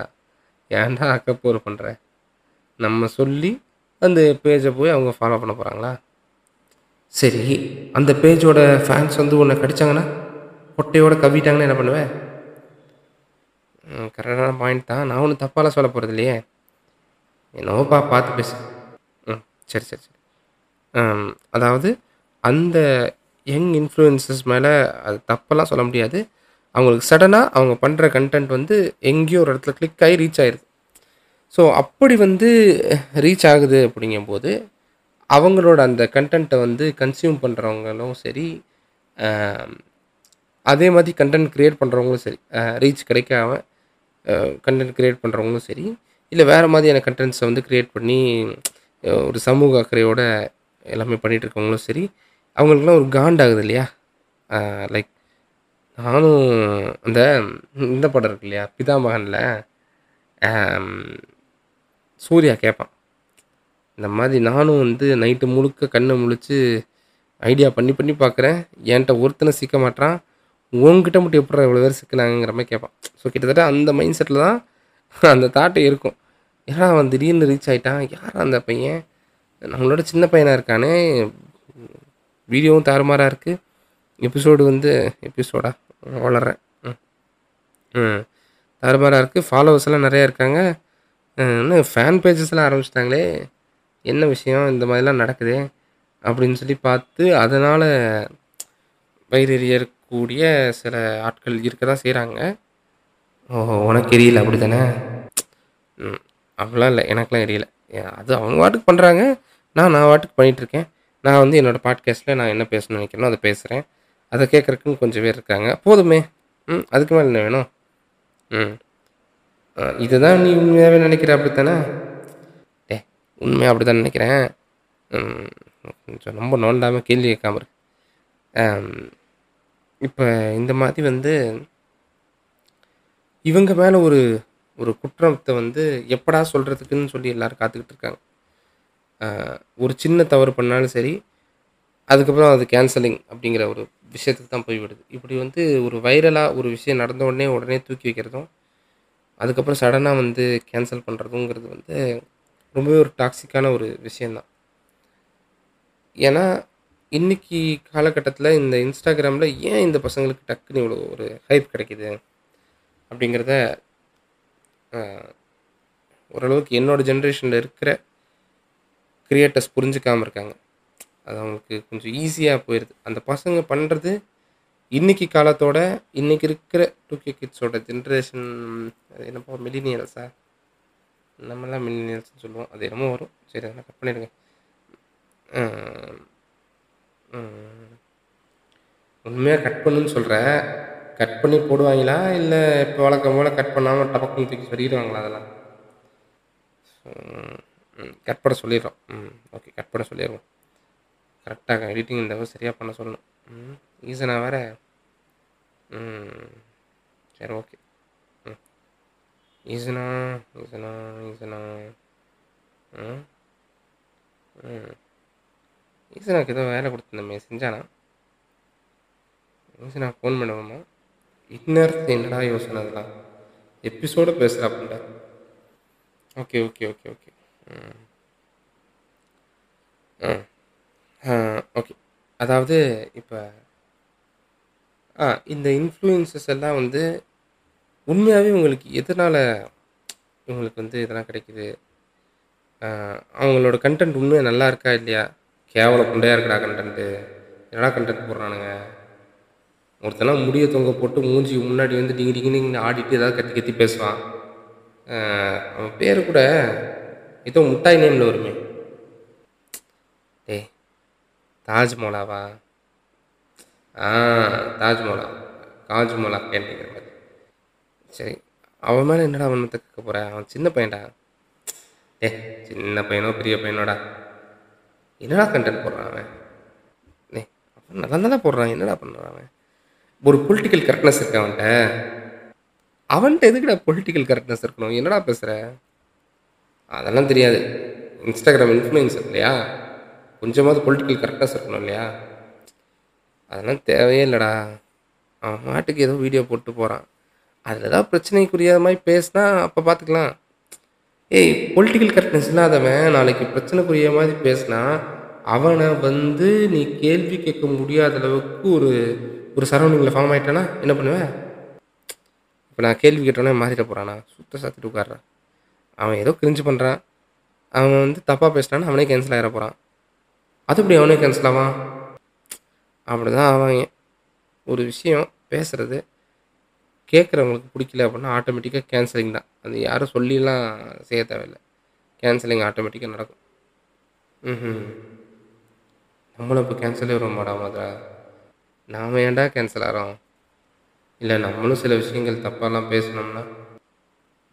ஏன்டா அக்கப்போர் பண்ணுற நம்ம சொல்லி அந்த பேஜை போய் அவங்க ஃபாலோ பண்ண போகிறாங்களா சரி அந்த பேஜோட ஃபேன்ஸ் வந்து உன்னை கடிச்சாங்கன்னா? பொட்டையோடு கவிட்டாங்கன்னா என்ன பண்ணுவேன் கரெக்டான பாயிண்ட் தான். நான் ஒன்றும் தப்பாலாம் சொல்ல போகிறது இல்லையே என்னவோப்பா பார்த்து பேசு. ம் சரி சரி சரி. அதாவது அந்த யங் இன்ஃப்ளூயன்சஸ் மேலே அது தப்பெல்லாம் சொல்ல முடியாது. அவங்களுக்கு சடனாக அவங்க பண்ணுற கண்டென்ட் வந்து எங்கேயோ ஒரு இடத்துல கிளிக் ஆகி ரீச் ஆயிடுது ஸோ அப்படி வந்து ரீச் ஆகுது அப்படிங்கும்போது அவங்களோட அந்த கண்டென்ட்டை வந்து கன்சியூம் பண்ணுறவங்களும் சரி அதே மாதிரி கண்டென்ட் க்ரியேட் பண்ணுறவங்களும் சரி ரீச் கிடைக்காம கண்டென்ட் க்ரியேட் பண்ணுறவங்களும் சரி இல்லை வேறு மாதிரியான கண்டென்ட்ஸை வந்து க்ரியேட் பண்ணி ஒரு சமூக அக்கறையோட எல்லாமே பண்ணிகிட்டு இருக்கவங்களும் சரி அவங்களுக்குலாம் ஒரு காண்டாகுது இல்லையா? லைக் நானும் அந்த இந்த படம் இருக்கு இல்லையா? பிதாமகனில் சூர்யா கேட்பான் இந்த மாதிரி நானும் வந்து நைட்டு முழுக்க கண்ணை முழிச்சு ஐடியா பண்ணி பண்ணி பார்க்குறேன் என்கிட்ட ஒருத்தனை சிக்க மாட்டான் உங்ககிட்ட மட்டும் எப்படி இவ்வளோ பேர் சிக்கினாங்கிற மாதிரி கேட்பான். ஸோ கிட்டத்தட்ட அந்த மைண்ட் செட்டில் தான் அந்த தாட்டே இருக்கும். ஏன்னா அவன் திடீர்னு ரீச் ஆகிட்டான் யார் அந்த பையன்? நம்மளோட சின்ன பையனாக இருக்கானே? வீடியோவும் தாறுமாறாக இருக்குது எபிசோடு வந்து எபிசோடா வளர்றேன். ம். ம். தாறுமாறாக இருக்குது ஃபாலோவர்ஸ் எல்லாம் நிறையா இருக்காங்க. இன்னும் ஃபேன் பேஜஸ்லாம் ஆரம்பிச்சிட்டாங்களே? என்ன விஷயம்? இந்த மாதிரிலாம் நடக்குது? அப்படின்னு சொல்லி பார்த்து அதனால் வயிறு எரிய கூடிய சில ஆட்கள் இருக்க தான் செய்கிறாங்க ஓ உனக்கு எரியல அப்படி தானே ம் அப்படிலாம் இல்லை எனக்குலாம் எரியல. அது அவங்க வாட்டுக்கு பண்ணுறாங்க நான் நான் வாட்டுக்கு பண்ணிகிட்ருக்கேன் நான் வந்து என்னோடய பாட்காஸ்ட்டில் நான் என்ன பேசணும்னு நினைக்கிறேனோ அதை பேசுகிறேன் அதை கேட்குறக்குன்னு கொஞ்சம் பேர் இருக்காங்க. போதுமே. ம் அதுக்கு மேலே என்ன வேணும்? ம். இதுதான் நீ உண்மையாகவே நினைக்கிற அப்படி தானே டே உண்மையாக அப்படி தான் நினைக்கிறேன். ம், கொஞ்சம் ரொம்ப நோண்டாமல் கேள்வி கேட்காம இருக்கு இப்போ இந்த மாதிரி வந்து இவங்க மேலே ஒரு ஒரு குற்றத்தை வந்து எப்படா சொல்கிறதுக்குன்னு சொல்லி எல்லாரும் காத்துக்கிட்டு இருக்காங்க. ஒரு சின்ன தவறு பண்ணாலும் சரி அதுக்கப்புறம் அது கேன்சலிங் அப்படிங்கிற ஒரு விஷயத்துக்கு தான் போய்விடுது இப்படி வந்து ஒரு வைரலாக ஒரு விஷயம் நடந்த உடனே உடனே தூக்கி வைக்கிறதும் அதுக்கப்புறம் சடனாக வந்து கேன்சல் பண்ணுறதுங்கிறது வந்து ரொம்பவே ஒரு டாக்ஸிக்கான ஒரு விஷயந்தான் ஏன்னா இன்னைக்கு காலகட்டத்தில் இந்த இன்ஸ்டாகிராமில் ஏன் இந்த பசங்களுக்கு டக்குன்னு இவ்வளோ ஒரு ஹைப் கிடைக்கிது? அப்படிங்கிறத ஓரளவுக்கு என்னோட ஜென்ரேஷனில் இருக்கிற கிரியேட்டர்ஸ் புரிஞ்சுக்காமல் இருக்காங்க. அது அவங்களுக்கு கொஞ்சம் ஈஸியாக போயிடுது அந்த பசங்க பண்ணுறது இன்னைக்கு காலத்தோட இன்றைக்கி இருக்கிற டூ கே கிட்ஸோட ஜென்ரேஷன் அது என்னப்பா மில்லினியல்ஸா நம்மலாம் மில்லினியல்ஸ்னு சொல்லுவோம். அது என்னமோ வரும். சரி அதெல்லாம் கட் பண்ணிடுங்க. உண்மையாக கட் பண்ணுன்னு சொல்கிற கட் பண்ணி போடுவாங்களா? இல்லை இப்போ வழக்கம் போல் கட் பண்ணாமல் டபக்குன்னு தூக்கி சொல்லிடுவாங்களா அதெல்லாம்? கட் பண்ண சொல்லிடுறோம். ம் ஓகே கட் பண்ண சொல்லிடுவோம் கரெக்டாக எடிட்டிங் இந்த சரியாக பண்ண சொல்லணும். ம் ஈஸனா வேற? ம் சரி ஓகே ம். ஈஸனா ஈஸனா ஈஸனா ம் ம். ஈசனாக்கு ஏதோ வேலை கொடுத்துருந்தமே செஞ்சானா? ஈஸனா ஃபோன் பண்ணுவோமா? இன்னர்த்து என்னடா யோசனை அதெல்லாம்? எபிசோடு பேசுகிறாப்புண்டா ஓகே ஓகே ஓகே ஓகே ம். ஓகே அதாவது இப்போ ஆ இந்த இன்ஃப்ளூயன்சஸ் எல்லாம் வந்து உண்மையாகவே உங்களுக்கு எதனால் இவங்களுக்கு வந்து இதெல்லாம் கிடைக்குது? அவங்களோட கண்டென்ட் உண்மையாக நல்லா இருக்கா இல்லையா? கேவல புண்டையாக இருக்கடா கண்டென்ட்டு என்னடா கண்டென்ட் போடுறானுங்க? ஒருத்தனா முடிய தொங்க போட்டு மூஞ்சி முன்னாடி வந்து டிங்கி டிங்கின்னு ஆடிட்டு ஏதாவது கத்தி கத்தி பேசுவான். அவன் பேர் கூட ஏதோ முட்டாய் நேமில் வருமே. டேய் தாஜ்மஹாலாவா? ஆ தாஜ்மஹாலா. தாஜ்மஹாலா கேட்டீங்கிற மாதிரி சரி அவன் மேலே என்னடா அவன் கேட்க போகிறேன் அவன் சின்ன பையன்டா. ஏ சின்ன பையனோ பெரிய பையனோடா. என்னடா கண்டென்ட் போடுறான் அவன்? டேய் அவன் நல்லா தான் போடுறான். என்னடா பண்ணுறான் அவன்? ஒரு பொலிட்டிக்கல் கரெக்ட்னஸ் இருக்கு அவன்கிட்ட. அவன்கிட்ட எதுக்குடா பொலிட்டிக்கல் கரெக்ட்னஸ் இருக்கணும்? என்னடா பேசுகிற அதெல்லாம் தெரியாது. இன்ஸ்டாகிராம் இன்ஃப்ளூயன்சர் இல்லையா? கொஞ்சமாவது பொலிட்டிக்கல் கரெக்ட்னஸ் இருக்கணும் இல்லையா? அதெல்லாம் தேவையே இல்லைடா. அவன் மாட்டுக்கு ஏதோ வீடியோ போட்டு போகிறான் அதில் ஏதாவது பிரச்சனைக்குரிய மாதிரி பேசினா அப்போ பார்த்துக்கலாம் ஏய் பொலிட்டிக்கல் கரெக்ட்னஸ் இல்லாதவன் நாளைக்கு பிரச்சனைக்குரிய மாதிரி பேசினா அவனை வந்து நீ கேள்வி கேட்க முடியாத அளவுக்கு ஒரு ஒரு சரௌண்டிங்கில் ஃபார்ம் ஆகிட்டானா என்ன பண்ணுவேன் இப்போ நான் கேள்வி கேட்டோன்னே மாறிட போகிறானா சுத்த சாத்திட்டு உட்கார்றான் அவன் ஏதோ கிரிஞ்சு பண்ணுறான் அவன் வந்து தப்பாக பேசினான்னு அவனே கேன்சல் ஆகிட போகிறான் அது இப்படி அவனே கேன்சல் ஆவான்? அப்படி தான் ஆவாங்க. ஒரு விஷயம் பேசுகிறது கேட்குறவங்களுக்கு பிடிக்கல அப்படின்னா ஆட்டோமேட்டிக்காக கேன்சலிங் தான். அது யாரும் சொல்லிலாம் செய்ய தேவையில்லை. கேன்சலிங் ஆட்டோமேட்டிக்காக நடக்கும். ம் நம்மளும் இப்போ கேன்சலே வர மாட்டோம் மாதிரா? நாம் ஏன்டா கேன்சல் ஆகிறோம் இல்லை நம்மளும் சில விஷயங்கள் தப்பாலாம் பேசினோம்னா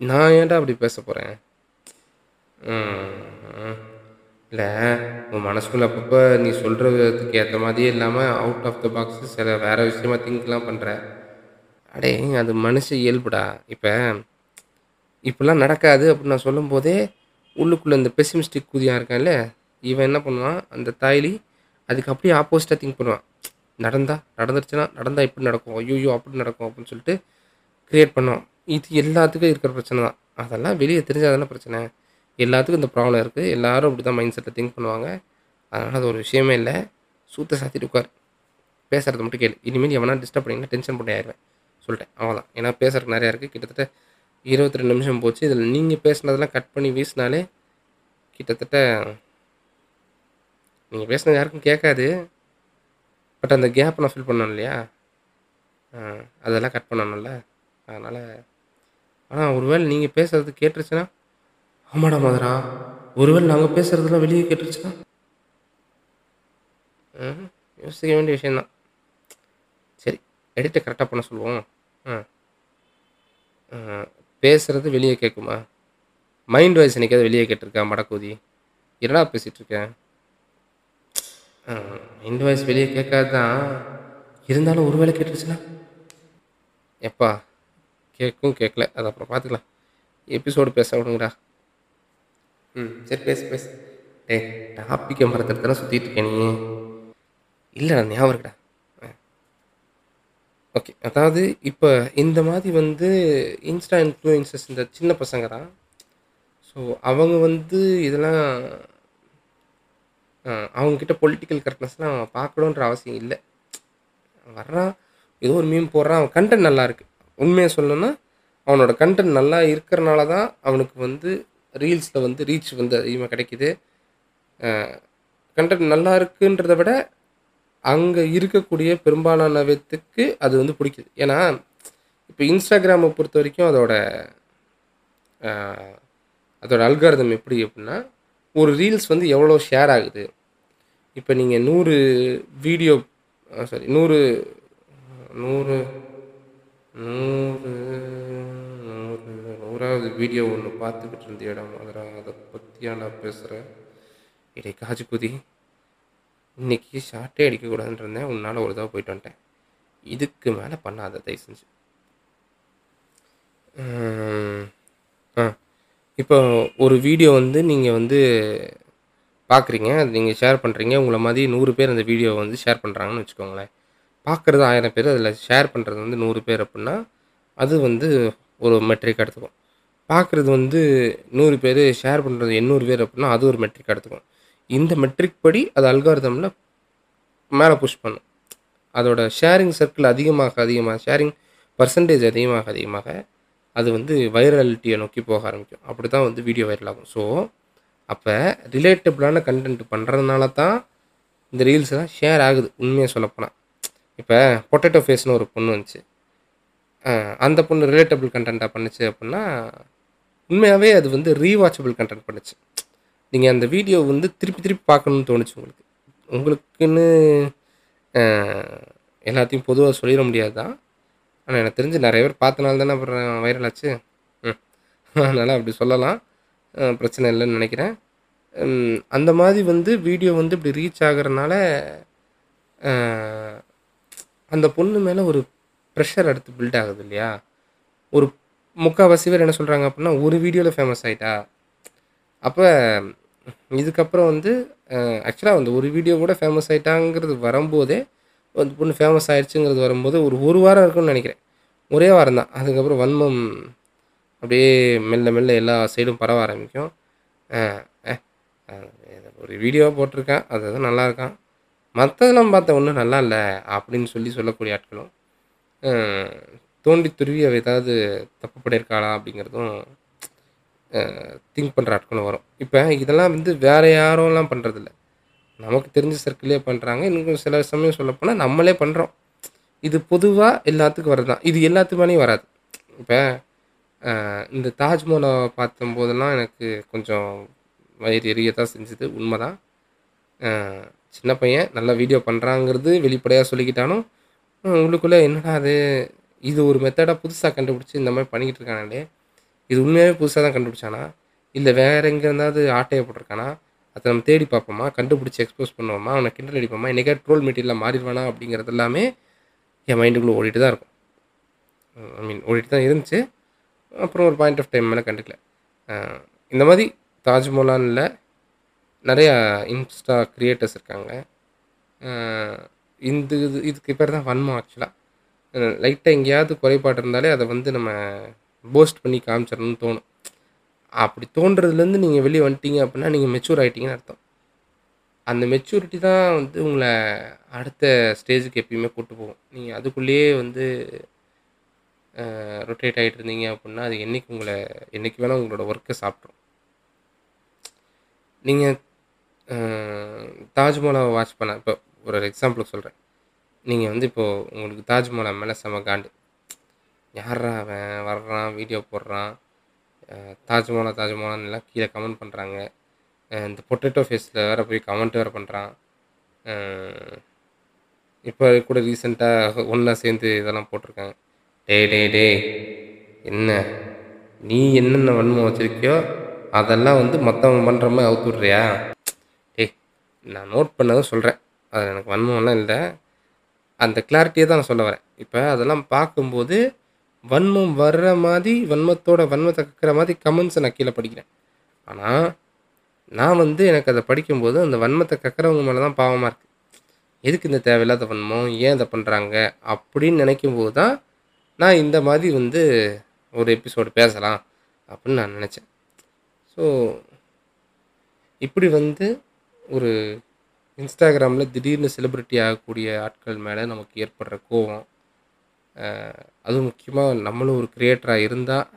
நான் ஏன்டா அப்படி பேச போகிறேன் இல்லை உன் மனசுக்குள்ள அப்பப்போ நீ சொல்கிறதுக்கு ஏற்ற மாதிரியே இல்லாமல் அவுட் ஆஃப் த பாக்ஸ் சில வேறு விஷயமா திங்க்லாம் பண்ணுற அடே அது மனுஷ இயல்புடா. இப்போ இப்படிலாம் நடக்காது அப்படின்னு நான் சொல்லும்போதே உள்ளுக்குள்ளே இந்த பெசிமிஸ்டிக் குதியாக இருக்கான்ல இவன் என்ன பண்ணுவான்? அந்த தாய்லி அதுக்கு அப்படியே ஆப்போசிட்டாக திங்க் பண்ணுவான். நடந்தா நடந்துருச்சுன்னா நடந்தால் இப்படி நடக்கும் ஐயோ அப்படி நடக்கும் அப்படின்னு சொல்லிட்டு க்ரியேட் பண்ணுவான். இது எல்லாத்துக்கும் இருக்கிற பிரச்சனை தான். அதெல்லாம் வெளியே தெரிஞ்சால் தானே பிரச்சனை. எல்லாத்துக்கும் இந்த ப்ராப்ளம் இருக்குது எல்லாரும் அப்படி தான் மைண்ட் செட்டில் திங்க் பண்ணுவாங்க. அதனால் அது ஒரு விஷயமே இல்லை. சூத்த சாத்திட்டு உட்கார். பேசுகிறது மட்டும் கேளு. இனிமேல் எவனா டிஸ்டர்ப் பண்ணிங்கன்னா டென்ஷன் பண்ணி ஆயிடுவேன். சொல்லிட்டேன் அவ்வளோதான் ஏன்னா பேசுறதுக்கு நிறையா இருக்குது கிட்டத்தட்ட இருபத்தி ரெண்டு நிமிஷம் போச்சு. இதில் நீங்கள் பேசுனதெல்லாம் கட் பண்ணி வீசினாலே கிட்டத்தட்ட நீங்கள் பேசுனது யாருக்கும் கேட்காது. பட் அந்த கேப்பை நான் ஃபில் பண்ணணும் இல்லையா? ஆ, அதெல்லாம் கட் பண்ணணும்ல அதனால் ஆனால் ஒருவேளை நீங்கள் பேசுறது கேட்டுருச்சுன்னா ஆமாடா மதுரா. ஒருவேளை நாங்கள் பேசுகிறதுலாம் வெளியே கேட்டுருச்சுன்னா ம், யோசிக்க வேண்டிய விஷயந்தான் சரி எடிட்டை கரெக்டாக பண்ண சொல்லுவோம். ஆ. ஆ, பேசுறது வெளியே கேட்குமா? மைண்ட் வாய்ஸ் என்னைக்காவது வெளியே கேட்டிருக்கா மடக்கூதி? என்னடா பேசிகிட்டு இருக்கேன் மைண்ட் வாய்ஸ் வெளியே கேட்காது தான் இருந்தாலும் ஒரு வேளை கேட்டுருச்சுன்னா? எப்பா கேட்கும் கேட்கல. அது அப்புறம் பார்த்துக்கலாம். எபிசோடு பேச விடுங்கடா. ம் சரி பேசு பேசு. டேய் டாப்பிக்கை மறந்துட்டு தானே சுற்றிட்டு இருக்கேன் நீ? இல்லைடா ஞாபகம் இருக்குடா. ஓகே அதாவது இப்போ இந்த மாதிரி வந்து இன்ஸ்டா இன்ஃப்ளூயன்சஸ் இந்த சின்ன பசங்க தான் ஸோ அவங்க வந்து இதெல்லாம் அவங்கக்கிட்ட பொலிட்டிக்கல் கரெக்ட்னஸ்லாம் பார்க்கணுன்ற அவசியம் இல்லை. வர்றான் ஏதோ ஒரு மீம் போடுறான் அவன் கண்டென்ட் நல்லா இருக்கு. உண்மையை சொல்லணும்னா அவனோட கண்டென்ட் நல்லா இருக்கிறனால தான் அவனுக்கு வந்து ரீல்ஸில் வந்து ரீச் வந்து அதிகமாக கிடைக்குது. கண்டென்ட் நல்லா இருக்குன்றத விட அங்கே இருக்கக்கூடிய பெரும்பாலானவத்துக்கு அது வந்து பிடிக்குது. ஏன்னா இப்போ இன்ஸ்டாகிராமை பொறுத்த வரைக்கும் அதோட அதோட அல்காரதம் எப்படி அப்படின்னா ஒரு ரீல்ஸ் வந்து எவ்வளோ ஷேர் ஆகுது. இப்போ நீங்கள் நூறு வீடியோ சாரி நூறு நூறு நூறு நூறு நூறாவது வீடியோ ஒன்று பார்த்துக்கிட்டு இருந்த இடம். அதில் அதை பற்றியா நான் பேசுகிறேன் இடை காஜு குதி. இன்னைக்கு ஷார்ட்டே அடிக்கக்கூடாதுன்னு இருந்தேன். உன்னால் ஒரு தடவை போயிட்டு வந்துட்டேன். இதுக்கு மேலே பண்ணாத தயவு செஞ்சு. ஆ. இப்போ ஒரு வீடியோ வந்து நீங்கள் வந்து பார்க்குறீங்க அது நீங்கள் ஷேர் பண்ணுறீங்க உங்களை மாதிரி நூறு பேர் அந்த வீடியோவை வந்து ஷேர் பண்ணுறாங்கன்னு வச்சுக்கோங்களேன். பார்க்குறது ஆயிரம் பேர் அதில் ஷேர் பண்ணுறது வந்து நூறு பேர் அப்படின்னா அது வந்து ஒரு மெட்ரிக் எடுத்துக்கும். பார்க்குறது வந்து நூறு பேர் ஷேர் பண்ணுறது எண்ணூறு பேர் அப்படின்னா அது ஒரு மெட்ரிக் எடுத்துக்கும். இந்த மெட்ரிக் படி அது அல்காரிதமில் மேலே புஷ் பண்ணும். அதோட ஷேரிங் சர்க்கிள் அதிகமாக அதிகமாக ஷேரிங் பர்சன்டேஜ் அதிகமாக அதிகமாக அது வந்து வைரலிட்டியை நோக்கி போக ஆரம்பிக்கும். அப்படி தான் வந்து வீடியோ வைரல் ஆகும். ஸோ அப்போ ரிலேட்டபிளான கண்டென்ட் பண்ணுறதுனால தான் இந்த ரீல்ஸ்லாம் ஷேர் ஆகுது. உண்மையாக சொல்லப்போனால் இப்போ பொட்டேட்டோ ஃபேஸ்னு ஒரு பொண்ணு வந்துச்சு. அந்த பொண்ணு ரிலேட்டபிள் கண்டென்ட்டாக பண்ணுச்சு அப்படின்னா உண்மையாகவே அது வந்து ரீவாச்சபிள் கண்டென்ட் பண்ணுச்சு. நீங்கள் அந்த வீடியோ வந்து திருப்பி திருப்பி பார்க்கணுன்னு தோணுச்சு உங்களுக்கு. உங்களுக்குன்னு எல்லாத்தையும் பொதுவாக சொல்லிட முடியாது? தான் ஆனால் எனக்கு தெரிஞ்சு நிறைய பேர் பார்த்தனால தானே அப்புறம் வைரல் ஆச்சு. ம். அதனால் அப்படி சொல்லலாம். பிரச்சனை இல்லைன்னு நினைக்கிறேன். அந்த மாதிரி வந்து வீடியோ வந்து இப்படி ரீச் ஆகுறதுனால அந்த பொண்ணு மேலே ஒரு ப்ரெஷர் அடுத்து பில்ட் ஆகுது இல்லையா? ஒரு முக்கால்வாசி பேர் என்ன சொல்கிறாங்க அப்படின்னா ஒரு வீடியோவில் ஃபேமஸ் ஆயிட்டா? அப்போ இதுக்கப்புறம் வந்து ஆக்சுவலாக அந்த ஒரு வீடியோ கூட ஃபேமஸ் ஆகிட்டாங்கிறது வரும்போதே அந்த பொண்ணு ஃபேமஸ் ஆகிடுச்சுங்கிறது வரும்போது ஒரு ஒரு வாரம் இருக்கும்னு நினைக்கிறேன். ஒரே வாரம் தான் அதுக்கப்புறம் வன்மம் அப்படியே மெல்ல மெல்ல எல்லா சைடும் பரவ ஆரம்பிக்கும். ஒரு வீடியோ போட்டிருக்கேன் அது எதுவும் நல்லா இருக்கான். மற்றதெல்லாம் பார்த்தா ஒன்றும் நல்லா இல்லை அப்படின்னு சொல்லி சொல்லக்கூடிய ஆட்களும் தோண்டி துருவி அவ ஏதாவது தப்பு பண்ணியிருக்காளா அப்படிங்கிறதும் திங்க் பண்ணுற ஆட்களும் வரும். இப்போ இதெல்லாம் வந்து வேறு யாரும்லாம் பண்ணுறதில்ல நமக்கு தெரிஞ்ச சர்க்கிளே பண்ணுறாங்க இன்னும் சில சமயம் சொல்லப்போனால் நம்மளே பண்ணுறோம் இது பொதுவாக எல்லாத்துக்கும் வரது தான். இது எல்லாத்து வராது. இப்போ இந்த தாஜ்மஹாலை பார்த்தம்போதெல்லாம் எனக்கு கொஞ்சம் வயிறு எரிய தான் செஞ்சுது. உண்மை தான் சின்ன பையன் நல்லா வீடியோ பண்ணுறாங்கிறது வெளிப்படையாக சொல்லிக்கிட்டாலும் உங்களுக்குள்ளே என்னடா அது இது ஒரு மெத்தடாக புதுசாக கண்டுபிடிச்சி இந்த மாதிரி பண்ணிக்கிட்டு இருக்கானே இது உண்மையாகவே புதுசாக தான் கண்டுபிடிச்சானா? இல்லை வேற எங்கே இருந்தாவது ஆட்டையை போட்டிருக்கானா? அதை நம்ம தேடி பார்ப்போமா? கண்டுபிடிச்சி எக்ஸ்போஸ் பண்ணுவோமா? அவனை கிண்டல் அடிப்போமா? என்னைக்கா ட்ரோல் மெட்டீரியலாக மாறிடுவானா அப்படிங்கிறது எல்லாமே என் மைண்டுக்குள்ளே ஓடிட்டு தான் இருக்கும். ஐ மீன் ஓடிட்டு தான் இருந்துச்சு. அப்புறம் ஒரு பாயிண்ட் ஆஃப் டைம் மேலே கண்டுக்கல. இந்த மாதிரி தாஜ்மஹாலானில் நிறையா இன்ஸ்டா க்ரியேட்டர்ஸ் இருக்காங்க. இந்த இது இதுக்கு பேர் தான் வன்மம் ஆக்சுவலாக லைட்டாக எங்கேயாவது குறைபாடு இருந்தாலே அதை வந்து நம்ம போஸ்ட் பண்ணி காமிச்சிடணும்னு தோணும். அப்படி தோன்றதுலேருந்து நீங்கள் வெளியே வந்துட்டீங்க அப்படின்னா நீங்கள் மெச்சூர் ஆகிட்டீங்கன்னு அர்த்தம். அந்த மெச்சூரிட்டி தான் வந்து உங்களை அடுத்த ஸ்டேஜுக்கு எப்பயுமே கூட்டு போகும். நீங்கள் அதுக்குள்ளேயே வந்து ரொட்டேட் ஆகிட்டு இருந்தீங்க அப்படின்னா அது என்னைக்கு உங்களை என்றைக்கு வேணால் உங்களோட ஒர்க்கை சாப்பிட்ரும் நீங்கள் தாஜ்மஹாலை வாட்ச் பண்ண இப்போ ஒரு எக்ஸாம்பிளுக்கு சொல்கிறேன் நீங்கள் வந்து இப்போது உங்களுக்கு தாஜ்மஹாலை மேலே செம காண்டு. யாரா அவன்? வர்றான் வீடியோ போடுறான். தாஜ்மோனா தாஜ்மஹாலா கீழே கமெண்ட் பண்ணுறாங்க இந்த பொட்டேட்டோ ஃபேஸில் வேறு போய் கமெண்ட் வேறு பண்ணுறான் இப்போ கூட ரீசெண்டாக ஒன்றா சேர்ந்து இதெல்லாம் போட்டிருக்காங்க. டே டே டேய் என்ன? நீ என்னென்ன வன்மம் வச்சுருக்கியோ அதெல்லாம் வந்து மற்றவங்க பண்ணுற மாதிரி அவுத்து விட்றியா? டேய் நான் நோட் பண்ணதும் சொல்கிறேன் அது எனக்கு வன்மம்லாம் இல்லை. அந்த கிளாரிட்டியை தான் நான் சொல்ல வரேன். இப்போ அதெல்லாம் பார்க்கும்போது வன்மம் வர்ற மாதிரி வன்மத்தோட வன்மத்தை கக்கிற மாதிரி கமெண்ட்ஸை நான் கீழே படிக்கிறேன். ஆனால் நான் வந்து எனக்கு அதை படிக்கும்போது அந்த வன்மத்தை கக்கிறவங்க மேலே தான் பாவமாக இருக்குது எதுக்கு இந்த தேவையில்லாத வன்மம்? ஏன் இதை பண்ணுறாங்க அப்படின்னு நினைக்கும்போது தான் நான் இந்த மாதிரி வந்து ஒரு எபிசோடு பேசலாம் அப்படின்னு நான் நினச்சேன். ஸோ இப்படி வந்து ஒரு இன்ஸ்டாகிராமில் திடீர்னு செலிப்ரிட்டி ஆகக்கூடிய ஆட்கள் மேலே நமக்கு ஏற்படுற கோவம் அதுவும் முக்கியமாக நம்மளும் ஒரு க்ரியேட்டராக இருந்தால்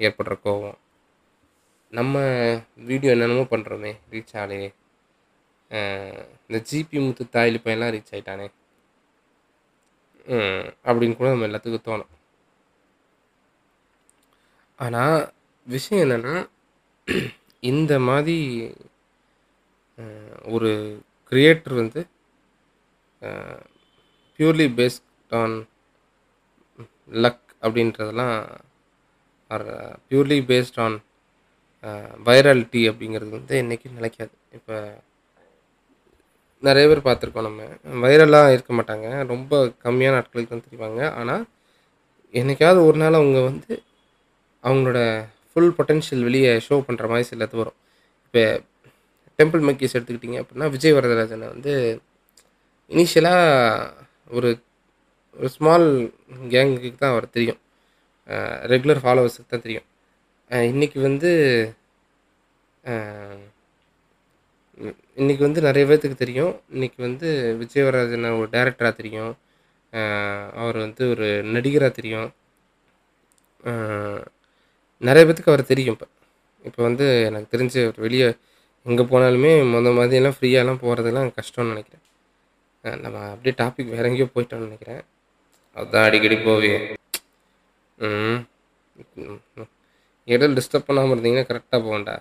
ஏற்படுற கோவம் நம்ம வீடியோ என்னென்னமோ பண்ணுறோமே ரீச் ஆகலையே. இந்த ஜிபி முத்து தாயிலி பையன்லாம் ரீச் ஆயிட்டானே. அப்படின்னு கூட நம்ம எல்லாத்துக்கும் தோணும். ஆனால் விஷயம் என்னென்னா இந்த மாதிரி ஒரு க்ரியேட்டர் வந்து ப்யூர்லி பேஸ்ட் ஆன் லக் அப்படின்றதெல்லாம் or purely based on virality அப்படிங்கிறது வந்து என்றைக்கும் நிலைக்காது. இப்போ நிறைய பேர் பார்த்துருக்கோம் நம்ம. வைரலாக இருக்க மாட்டாங்க. ரொம்ப கம்மியான நாட்களுக்கு தான் தெரிவாங்க. ஆனால் என்னைக்காவது ஒரு நாள் அவங்க வந்து அவங்களோட ஃபுல் பொட்டென்ஷியல் வெளியே ஷோ பண்ணுற மாதிரி சிலது வரும். இப்போ டெம்பிள் மக்கீஸ் எடுத்துக்கிட்டிங்க அப்படின்னா விஜய் வரதராஜனை வந்து இனிஷியலாக ஒரு ஒரு ஸ்மால் கேங்குக்கு தான் அவர் தெரியும். ரெகுலர் ஃபாலோவர்ஸுக்கு தான் தெரியும். இன்றைக்கி வந்து இன்றைக்கி இன்னைக்கு வந்து நிறைய பேர்த்துக்கு தெரியும். இன்றைக்கி வந்து விஜயவராஜன் ஒரு டேரக்டராக தெரியும். அவர் வந்து ஒரு நடிகராக தெரியும். நிறைய பேர்த்துக்கு அவர் தெரியும் இப்போ. இப்போ வந்து எனக்கு தெரிஞ்சு அவர் வெளியே எங்கே போனாலுமே முத மாதிரியெல்லாம் ஃப்ரீயாலாம் போகிறதுலாம் கஷ்டம்னு நினைக்கிறேன். நம்ம அப்படியே டாபிக் வேற எங்கேயோ போயிட்டோம்னு நினைக்கிறேன். அதுதான் அடிக்கடி போவியே ம் ம். இடையில டிஸ்டர்ப் பண்ணாமல் இருந்தீங்கன்னா கரெக்டாக போகண்டா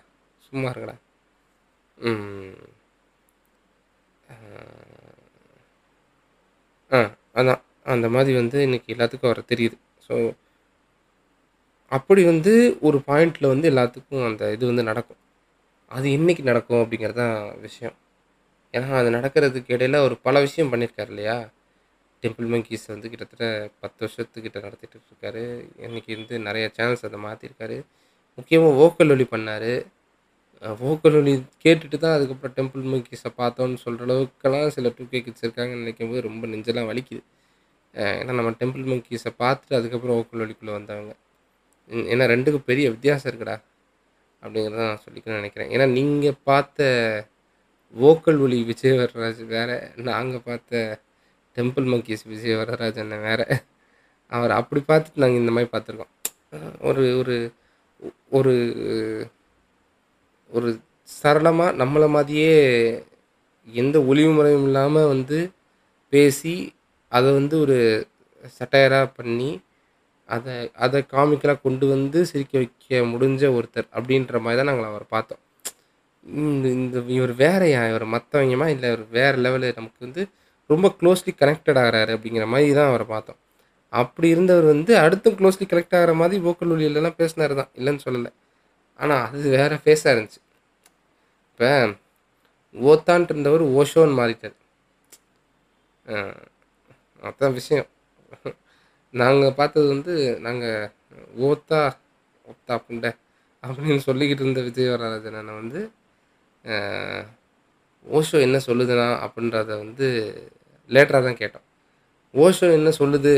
சும்மா இருக்கடா ம் ஆ அதான். அந்த மாதிரி வந்து இன்னைக்கு எல்லாத்துக்கும் வர தெரியுது. ஸோ அப்படி வந்து ஒரு பாயிண்டில் வந்து எல்லாத்துக்கும் அந்த இது வந்து நடக்கும். அது என்னைக்கு நடக்கும் அப்படிங்கிறது தான் விஷயம். ஏன்னா அது நடக்கிறதுக்கு இடையில ஒரு பல விஷயம் பண்ணியிருக்காரு இல்லையா? டெம்பிள் மங்கீஸ் வந்து கிட்டத்தட்ட பத்து வருஷத்துக்கிட்ட நடத்திட்டு இருக்காரு இன்றைக்கி வந்து நிறைய சேனல்ஸ் அதை மாற்றிருக்காரு முக்கியமாக ஓக்கல் ஒலி பண்ணார். ஓக்கல் ஒலி கேட்டுட்டு தான் அதுக்கப்புறம் டெம்பிள் மங்கீஸை பார்த்தோன்னு சொல்கிற அளவுக்கெல்லாம் சில டூ கே கிட்ஸ் இருக்காங்கன்னு நினைக்கும் போது ரொம்ப நெஞ்செல்லாம் வலிக்குது. ஏன்னா நம்ம டெம்பிள் மங்கீஸை பார்த்துட்டு அதுக்கப்புறம் ஓக்கல் ஒலிக்குள்ளே வந்தவங்க. ஏன்னா ரெண்டுக்கும் பெரிய வித்தியாசம் இருக்குடா அப்படிங்கிறத நான் சொல்லிக்கணும்னு நினைக்கிறேன். ஏன்னா நீங்கள் பார்த்த வோக்கல் ஒலி விஜய் வரராஜ் வேறு நாங்கள் பார்த்த டெம்பிள் மங்கீஸ் விஜய் வரராஜ் அண்ணன் வேற. அவர் அப்படி பார்த்துட்டு நாங்கள் இந்த மாதிரி பார்த்துருக்கோம். ஒரு ஒரு ஒரு ஒரு சரளமாக நம்மளை மாதிரியே எந்த ஒளிவு முறையும் இல்லாமல் வந்து பேசி அதை வந்து ஒரு சட்டையராக பண்ணி அதை அதை காமிக்கலாக கொண்டு வந்து சிரிக்க வைக்க முடிஞ்ச ஒருத்தர் அப்படின்ற மாதிரி தான் நாங்கள் அவரை பார்த்தோம். இந்த இந்த இவர் வேறையா? இவர் மற்றவங்கம்மா இல்லை இவர் வேறு லெவலு நமக்கு வந்து ரொம்ப க்ளோஸ்லி கனெக்டட் ஆகிறாரு அப்படிங்கிற மாதிரி தான் அவரை பார்த்தோம். அப்படி இருந்தவர் வந்து அடுத்தும் க்ளோஸ்லி கனெக்ட் ஆகிற மாதிரி ஓக்கல் ஒலியிலலாம் பேசினார் தான். இல்லைன்னு சொல்லலை. ஆனால் அது வேற ஃபேஸாக இருந்துச்சு. இப்போ ஓத்தான்ட்டு இருந்தவர் ஓஷோன்னு மாறிட்டார். அஹ் அதான் விஷயம். நாங்கள் பார்த்தது வந்து நாங்கள் ஓத்தா ஓத்தா புண்டை அப்படின்னு சொல்லிக்கிட்டு இருந்த விஜய் வரராஜனை வந்து ஓஷோ என்ன சொல்லுதுனா அப்படின்றத வந்து லேட்டராக தான் கேட்டோம். ஓஷோ என்ன சொல்லுது?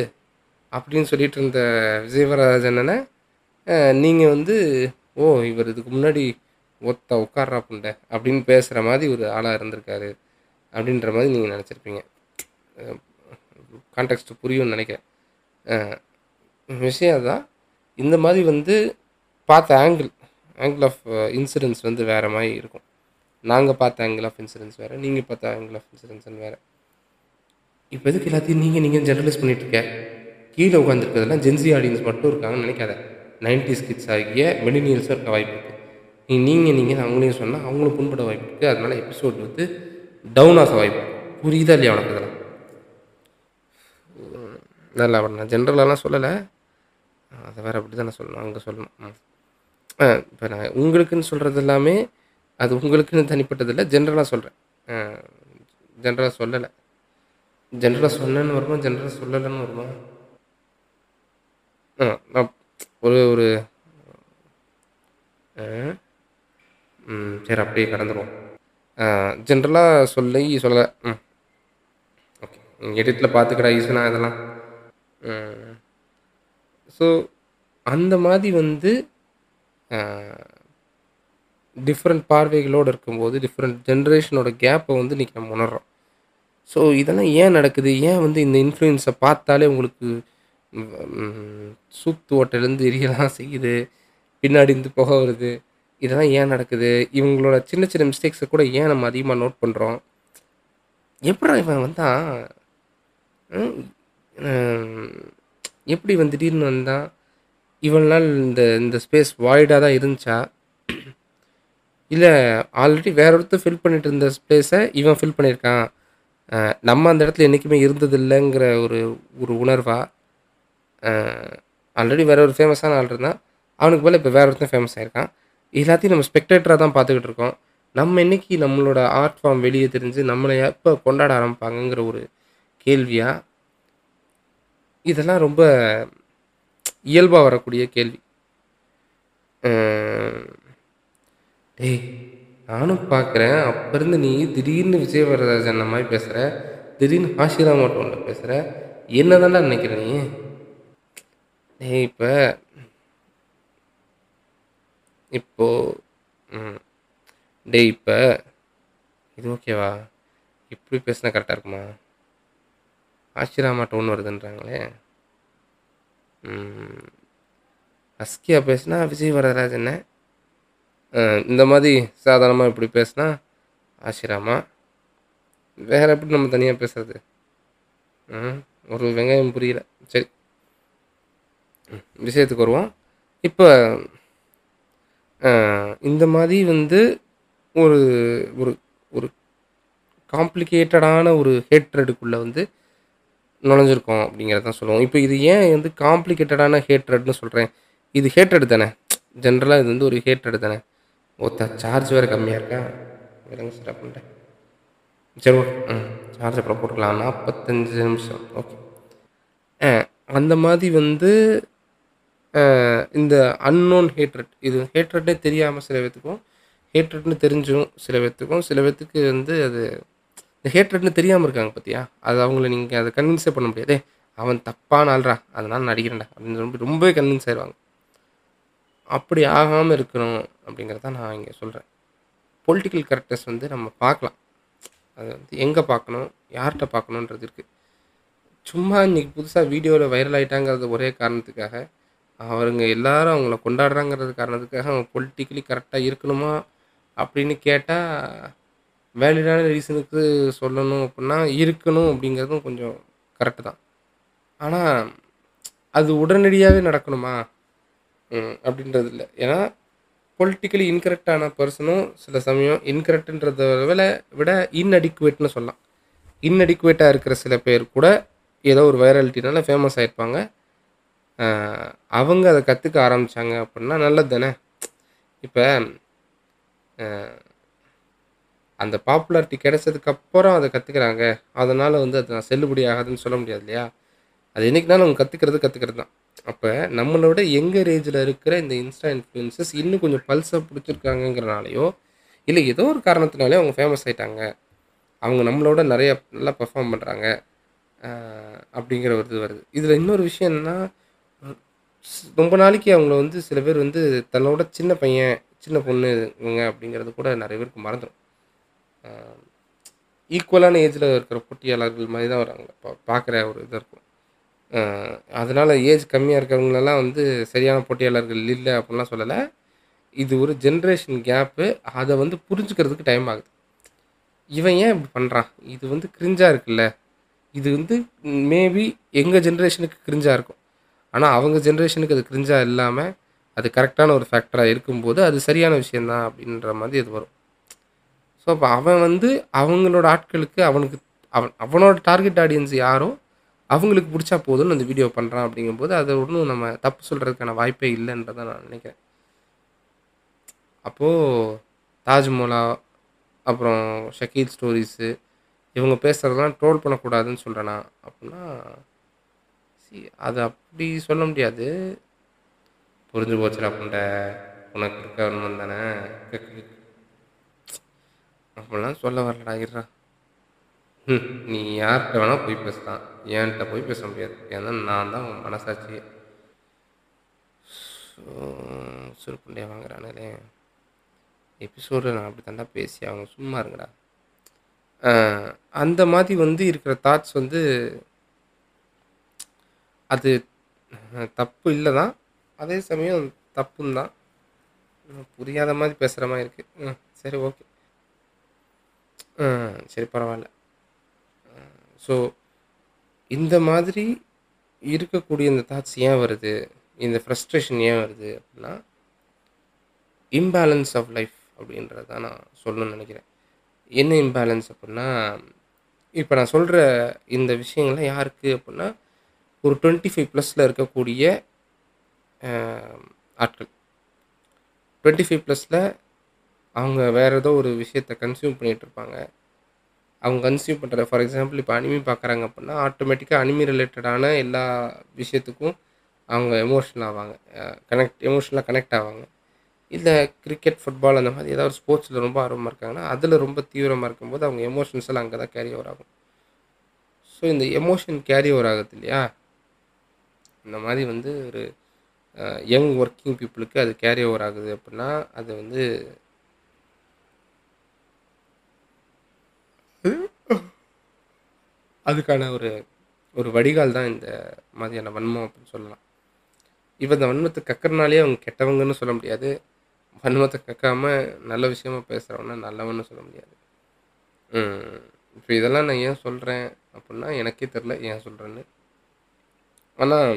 அப்படின்னு சொல்லிட்டு இருந்த விஜய் வரராஜன் நீங்கள் வந்து ஓ இவர் இதுக்கு முன்னாடி ஒத்த உட்கார்றா புண்டை அப்படின்னு பேசுகிற மாதிரி ஒரு ஆளாக இருந்திருக்காரு அப்படின்ற மாதிரி நீங்கள் நினச்சிருப்பீங்க. கான்டெக்ட் புரியும்னு நினைக்கிறேன். விஷயம் அதான் இந்த மாதிரி வந்து பார்த்த ஆங்கிள் ஆங்கிள் ஆஃப் இன்சூரன்ஸ் வந்து வேறு மாதிரி இருக்கும். நாங்கள் பார்த்த ஆங்கிள் ஆஃப் இன்சூரன்ஸ் வேறு நீங்கள் பார்த்த ஆங்கிள் ஆஃப் இன்சூரன்ஸ்னு வேறு. இப்போ எதுக்கு எல்லாத்தையும் நீங்கள் நீங்கள் ஜெனரலைஸ் பண்ணிட்டு இருக்க? கீழே உட்காந்துருக்கிறதுலாம் ஜென்சி ஆடியன்ஸ் மட்டும் இருக்காங்கன்னு நினைக்காத. நைன்டிஸ் கிட்ஸ் ஆகிய மெடினியல்ஸும் இருக்க வாய்ப்பு இருக்குது நீ நீங்கள் நீங்கள் அவங்களையும் சொன்னால் அவங்களும் புண்பட வாய்ப்பு இருக்குது அதனால் எபிசோட் வந்து டவுன் ஆக வாய்ப்பு புரியுதா இல்லையா உனக்கு இதெல்லாம் நல்லா நான் ஜென்ரலாலாம் சொல்லலை. அதை வேறு அப்படி தானே சொல்லணும். அங்கே சொல்லணும். இப்போ நான் உங்களுக்குன்னு சொல்கிறது எல்லாமே அது உங்களுக்குன்னு தனிப்பட்டதில்லை ஜென்ரலாக சொல்கிறேன் ஜென்ரலாக சொல்லலை. ஜென்ரலாக சொன்னேன்னு வருமா? ஜென்ரலாக சொல்லலைன்னு வருமா? ஆ நான் ஒரு ஒரு ஆ, ம் சரி அப்படியே கடந்துருவோம். ஜென்ரலாக சொல்லி சொல்ல ம் ஓகே எடிட்டில் பார்த்துக்கடா ஈஸுனா இதெல்லாம். ஸோ அந்த மாதிரி வந்து டிஃப்ரெண்ட் பார்வைகளோடு இருக்கும்போது டிஃப்ரெண்ட் ஜென்ரேஷனோட கேப்பை வந்து இன்றைக்கி நம்ம உணர்றோம். ஸோ இதெல்லாம் ஏன் நடக்குது? ஏன் வந்து இந்த இன்ஃப்ளூயன்ஸை பார்த்தாலே உங்களுக்கு சூத்து ஓட்டையிலேருந்து எரியலாம் செய்யுது பின்னாடி இருந்து புகை வருது. இதெல்லாம் ஏன் நடக்குது? இவங்களோட சின்ன சின்ன மிஸ்டேக்ஸை கூட ஏன் நம்ம அதிகமாக நோட் பண்ணுறோம் எப்படா இவன் வந்தான்? எப்படி வந்து திடீர்னு வந்தான்? இவ்வளோ நாள் இந்த இந்த ஸ்பேஸ் வாய்டாக தான் இருந்துச்சா? இல்லை ஆல்ரெடி வேற ஒருத்தர் ஃபில் பண்ணிட்டு இருந்த ஸ்பேஸை இவன் ஃபில் பண்ணியிருக்கான். நம்ம அந்த இடத்துல என்றைக்குமே இருந்ததில்லைங்கிற ஒரு ஒரு உணர்வாக ஆல்ரெடி வேற ஒரு ஃபேமஸான ஆள் இருந்தான் அவனுக்கு போல் இப்போ வேற ஒருத்தன் ஃபேமஸ் ஆயிருக்கான். எல்லாத்தையும் நம்ம ஸ்பெக்டேட்டராக தான் பார்த்துக்கிட்டு இருக்கோம். நம்ம என்னைக்கு நம்மளோட ஆர்ட் ஃபார்ம் வெளியே தெரிஞ்சு நம்மளை எப்போ கொண்டாட ஆரம்பிப்பாங்கங்கிற ஒரு கேள்வியாக இதெல்லாம் ரொம்ப இயல்பாக வரக்கூடிய கேள்வி. அஹ் டேய் நானும் பார்க்குறேன் அப்போ இருந்து நீ திடீர்னு விஜய் வரராஜன் மாதிரி பேசுகிற திடீர்னு ஹாஷிரா மட்டும் பேசுகிற என்ன நினைக்கிற நீ? டேய் இப்போ இப்போ ம் டேய் இப்போ இது ஓகேவா? இப்படி பேசினா கரெக்டாக இருக்குமா? ஆஷிராமா ஒன்று வருதுன்றாங்களே. அஸ்கியா பேசுனா பேசினா விஜய் வரதராஜன் என்ன? இந்த மாதிரி சாதாரணமாக இப்படி பேசினா ஆசிராமா வேறு எப்படி நம்ம தனியாக பேசுறது? ம், ஒரு வெங்காயம் புரியல. சரி. விஷயத்துக்கு வருவோம். இப்போ இந்த மாதிரி வந்து ஒரு ஒரு ஒரு காம்ப்ளிகேட்டடான ஒரு ஹேட்ரடுக்குள்ளே வந்து நுழைஞ்சிருக்கோம் அப்படிங்கிறதான் சொல்லுவோம். இப்போ இது ஏன் வந்து காம்ப்ளிகேட்டடான ஹேட்ரட்னு சொல்கிறேன் இது ஹேட்ரட் தானே. ஜென்ரலாக இது வந்து ஒரு ஹேட்ரட் தானே. ஓத்தா சார்ஜ் வேறு கம்மியாக இருக்கா? இருங்க சார் பண்ணிட்டேன் சரி ஓகே ம் சார்ஜ் அப்புறம் போட்டுக்கலாம். நாற்பத்தஞ்சு நிமிஷம். ஓகே அந்த மாதிரி வந்து இந்த அன்னோன் ஹேட்ரட் இது ஹேட்ரட்னே தெரியாமல் சில பேத்துக்கும் ஹேட்ரட்னு தெரிஞ்சும் சில பேத்துக்கும் சில பேத்துக்கு வந்து அது இந்த ஹேட்ரட்னு தெரியாமல் இருக்காங்க பார்த்தியா அது அவங்கள நீங்கள் அதை கன்வின்ஸே பண்ண முடியாது. அவன் தப்பான ஆள்றா அதனால் நடிக்கிறேன்டா அப்படின்னு சொல்லி ரொம்பவே கன்வின்ஸ் ஆயிடுவாங்க அப்படி ஆகாமல் இருக்கணும் அப்படிங்கிறத நான் இங்கே சொல்கிறேன் பொலிட்டிக்கல் கரெக்டர்ஸ் வந்து நம்ம பார்க்கலாம். அது வந்து எங்கே பார்க்கணும் யார்கிட்ட பார்க்கணுன்றது இருக்குது சும்மா இன்னைக்கு புதுசாக வீடியோவில் வைரல் ஆகிட்டாங்கிறது ஒரே காரணத்துக்காக அவருங்க எல்லாரும் அவங்கள கொண்டாடுறாங்கிறது காரணத்துக்காக அவங்க பொலிட்டிக்கலி கரெக்டாக இருக்கணுமா அப்படின்னு கேட்டால் வேலிடான ரீசனுக்கு சொல்லணும் அப்படின்னா இருக்கணும் அப்படிங்கிறதும் கொஞ்சம் கரெக்டு தான். ஆனால் அது உடனடியாகவே நடக்கணுமா? அப்படின்றது இல்லை. ஏன்னா பொலிட்டிக்கலி இன்கரெக்டான பர்சனும் சில சமயம் இன்கரெக்டுன்றத விட விட இன்அடிக்குவேட்னு சொல்லலாம். இன்அடிக்குவேட்டாக இருக்கிற சில பேர் கூட ஏதோ ஒரு வைரலிட்டினால ஃபேமஸ் ஆகிருப்பாங்க அவங்க அதை கற்றுக்க ஆரம்பித்தாங்க அப்படின்னா நல்லது தானே? இப்போ அந்த பாப்புலாரிட்டி கிடைச்சதுக்கப்புறம் அதை கற்றுக்குறாங்க அதனால் வந்து அது நான் செல்லுபடி ஆகாதுன்னு சொல்ல முடியாது இல்லையா? அது என்றைக்குனாலும் அவங்க கற்றுக்கிறது கற்றுக்கிறது தான். அப்போ நம்மளோட எங்கர் ஏஜில் இருக்கிற இந்த இன்ஸ்டா இன்ஃப்ளூயன்சஸ் இன்னும் கொஞ்சம் பல்ஸாக பிடிச்சிருக்காங்கங்கிறனாலையோ இல்லை ஏதோ ஒரு காரணத்தினாலே அவங்க ஃபேமஸ் ஆகிட்டாங்க அவங்க நம்மளோட நிறைய நல்லா பர்ஃபார்ம் பண்ணுறாங்க அப்படிங்கிற ஒரு இது வருது. இதில் இன்னொரு விஷயம் என்னன்னா ரொம்ப நாளைக்கு அவங்கள வந்து சில பேர் வந்து தன்னோட சின்ன பையன் சின்ன பொண்ணு இவங்க அப்படிங்கிறது கூட நிறைய பேருக்கு மறந்துடும் ஈக்குவலான ஏஜில் இருக்கிற போட்டியாளர்கள் மாதிரி தான் வராங்க. பா பார்க்குற ஒரு இதாக இருக்கும். அதனால் ஏஜ் கம்மியாக இருக்கிறவங்களெல்லாம் வந்து சரியான போட்டியாளர்கள் இல்லை அப்படின்லாம் சொல்லலை. இது ஒரு ஜென்ரேஷன் கேப்பு அதை வந்து புரிஞ்சுக்கிறதுக்கு டைம் ஆகுது. இவன் ஏன் இப்படி பண்ணுறான் இது வந்து கிரிஞ்சாக இருக்குல்ல. இது வந்து மேபி எங்கள் ஜென்ரேஷனுக்கு கிரிஞ்சாக இருக்கும். ஆனால் அவங்க ஜென்ரேஷனுக்கு அது கிரிஞ்சாக இல்லாமல் அது கரெக்டான ஒரு ஃபேக்டராக இருக்கும்போது அது சரியான விஷயந்தான் அப்படின்ற மாதிரி இது வரும். ஸோ அப்போ அவன் வந்து அவங்களோட ஆட்களுக்கு அவனுக்கு அவன் அவனோட டார்கெட் ஆடியன்ஸ் யாரோ அவங்களுக்கு பிடிச்சா போதும்னு அந்த வீடியோ பண்ணுறான் அப்படிங்கும்போது அதை ஒன்றும் நம்ம தப்பு சொல்கிறதுக்கான வாய்ப்பே இல்லைன்றதை நான் நினைக்கிறேன். அப்போது தாஜ்மஹாலா அப்புறம் ஷக்கீல் ஸ்டோரிஸு இவங்க பேசுகிறதெல்லாம் ட்ரோல் பண்ணக்கூடாதுன்னு சொல்கிறேனா அப்படின்னா சி அது அப்படி சொல்ல முடியாது. புரிஞ்சு போச்சுடா புண்டை. உனக்கு இருக்கணும் தானே. அப்படிலாம் சொல்ல வரலடா இருடா. ம் நீ யார்கிட்ட வேணால் போய் பேசலாம். என்கிட்ட போய் பேச முடியாது. ஏன்னா நான் தான் உன் மனசாட்சி சுருப்புண்டியா வாங்குறானே எபிசோடு நான் அப்படி தாண்டா பேசி அவங்க சும்மா இருங்கடா. அந்த மாதிரி வந்து இருக்கிற தாட்ஸ் வந்து அது தப்பு இல்லை தான் அதே சமயம் தப்பும் தான். புரியாத மாதிரி பேசுகிற மாதிரி இருக்குது சரி ஓகே. சரி பரவாயில்ல. ஸோ இந்த மாதிரி இருக்கக்கூடிய இந்த தாட்ஸ் ஏன் வருது? இந்த ஃப்ரஸ்ட்ரேஷன் ஏன் வருது அப்படின்னா இம்பேலன்ஸ் ஆஃப் லைஃப் அப்படின்றத தான் நான் சொல்லணும்னு நினைக்கிறேன். என்ன இம்பேலன்ஸ் அப்படின்னா இப்போ நான் சொல்கிற இந்த விஷயங்கள்லாம் யாருக்கு அப்படின்னா ஒரு டுவெண்ட்டி ஃபைவ் ப்ளஸில் இருக்கக்கூடிய ஆட்கள். டுவெண்ட்டி ஃபைவ் ப்ளஸில் அவங்க வேறு ஏதோ ஒரு விஷயத்தை கன்சியூம் பண்ணிகிட்டு இருப்பாங்க. அவங்க கன்சியூம் பண்ணுற ஃபார் எக்ஸாம்பிள் இப்போ அனிமி பார்க்குறாங்க அப்படின்னா ஆட்டோமேட்டிக்காக அனிமி ரிலேட்டடான எல்லா விஷயத்துக்கும் அவங்க எமோஷனல் ஆவாங்க. கனெக்ட் எமோஷனலாக கனெக்ட் ஆவாங்க. இல்லை கிரிக்கெட் ஃபுட்பால் அந்த மாதிரி ஏதாவது ஸ்போர்ட்ஸில் ரொம்ப ஆர்வமாக இருக்காங்கன்னா அதில் ரொம்ப தீவிரமாக இருக்கும்போது அவங்க எமோஷன்ஸ் எல்லாம் அங்கே தான் கேரி ஓவர் ஆகும். ஸோ இந்த எமோஷன் கேரி ஓவர் ஆகுது இல்லையா? இந்த மாதிரி வந்து ஒரு யங் ஒர்க்கிங் பீப்புளுக்கு அது கேரி ஓவர் ஆகுது அப்படின்னா அது வந்து அதுக்கான ஒரு ஒரு வடிகால் தான் இந்த மாதிரியான வன்மம் அப்படின்னு சொல்லலாம். இப்போ இந்த வன்மத்தை கக்கறனாலே அவங்க கெட்டவங்கன்னு சொல்ல முடியாது. வன்மத்தை கக்காம நல்ல விஷயமா பேசுகிறவன நல்லவன்னு சொல்ல முடியாது. இப்போ இதெல்லாம் நான் ஏன் சொல்கிறேன் அப்படின்னா எனக்கே தெரில ஏன் சொல்கிறேன்னு ஆனால்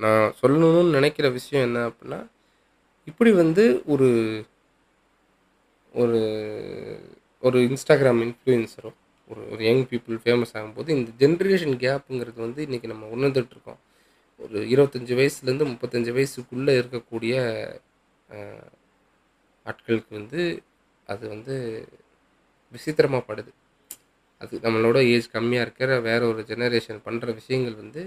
நான் சொல்லணும்னு நினைக்கிற விஷயம் என்ன அப்படின்னா இப்படி வந்து ஒரு ஒரு ஒரு இன்ஸ்டாகிராம் இன்ஃப்ளூயன்ஸரும் ஒரு ஒரு யங் பீப்புள் ஃபேமஸ் ஆகும்போது இந்த ஜென்ரேஷன் கேப்புங்கிறது வந்து இன்றைக்கி நம்ம உணர்ந்துட்டுருக்கோம். ஒரு இருபத்தஞ்சி வயசுலேருந்து முப்பத்தஞ்சு வயசுக்குள்ளே இருக்கக்கூடிய ஆட்களுக்கு வந்து அது வந்து விசித்திரமாக படுது. அது நம்மளோட ஏஜ் கம்மியாக இருக்கிற வேற ஒரு ஜெனரேஷன் பண்ணுற விஷயங்கள் வந்து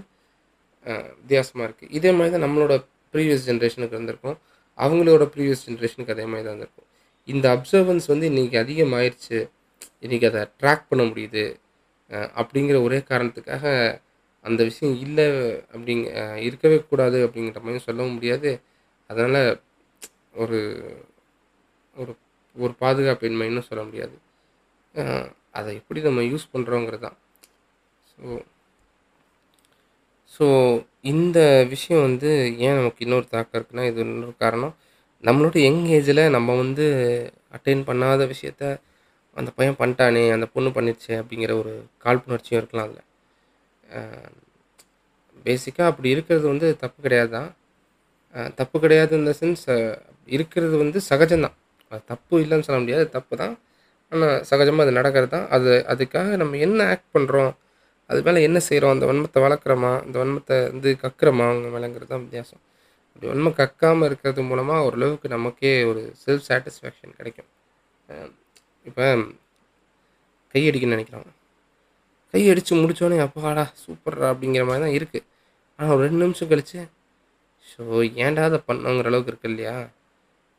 வித்தியாசமாக இருக்குது இதே மாதிரி தான் நம்மளோட ப்ரீவியஸ் ஜென்ரேஷனுக்கு வந்திருக்கும். அவங்களோட ப்ரீவியஸ் ஜென்ரேஷனுக்கு அதே மாதிரி தான் இருந்திருக்கும் இந்த அப்சர்வன்ஸ் வந்து இன்றைக்கி அதிகமாகிடுச்சு இன்றைக்கி அதை ட்ராக் பண்ண முடியுது. அப்படிங்கிற ஒரே காரணத்துக்காக அந்த விஷயம் இல்லை அப்படிங்க இருக்கவே கூடாது அப்படிங்கிற மாதிரி சொல்லவும் முடியாது. அதனால் ஒரு ஒரு ஒரு பாதுகாப்பின்மைன்னு சொல்ல முடியாது. அதை எப்படி நம்ம யூஸ் பண்ணுறோங்கிறது தான். ஸோ ஸோ இந்த விஷயம் வந்து ஏன் நமக்கு இன்னொரு தாக்கம் இருக்குன்னா இது இன்னொரு காரணம். நம்மளோட யங் ஏஜில் நம்ம வந்து அட்டைன் பண்ணாத விஷயத்த அந்த பையன் பண்ணிட்டானே அந்த பொண்ணு பண்ணிடுச்சே அப்படிங்கிற ஒரு காழ்ப்புணர்ச்சியும் இருக்கலாம் அதில். பேசிக்காக அப்படி இருக்கிறது வந்து தப்பு கிடையாது தான் தப்பு கிடையாது இந்த சென்ஸ் இருக்கிறது வந்து சகஜம்தான். அது தப்பு இல்லைன்னு சொல்ல முடியாது தப்பு தான் ஆனால் சகஜமாக அது நடக்கிறது தான் அது அதுக்காக நம்ம என்ன ஆக்ட் பண்ணுறோம் அது மேலே என்ன செய்கிறோம் அந்த வன்மத்தை வளர்க்குறோமா அந்த வன்மத்தை வந்து கக்குறோமா அவங்க மேலேங்கிறது தான் வித்தியாசம். அப்படி வன்மை கக்காமல் இருக்கிறது மூலமாக ஓரளவுக்கு நமக்கே ஒரு செல்ஃப் சாட்டிஸ்ஃபேக்ஷன் கிடைக்கும். இப்போ கையடிக்கணும்னு நினைக்கிறோம் கை அடித்து முடித்தோடனே அப்பாடா சூப்பர்ரா அப்படிங்கிற மாதிரி தான் இருக்குது ஆனால் ஒரு ரெண்டு நிமிஷம் கழிச்சு ஸோ ஏன்டா அதை பண்ணோங்கிற அளவுக்கு இருக்கு இல்லையா?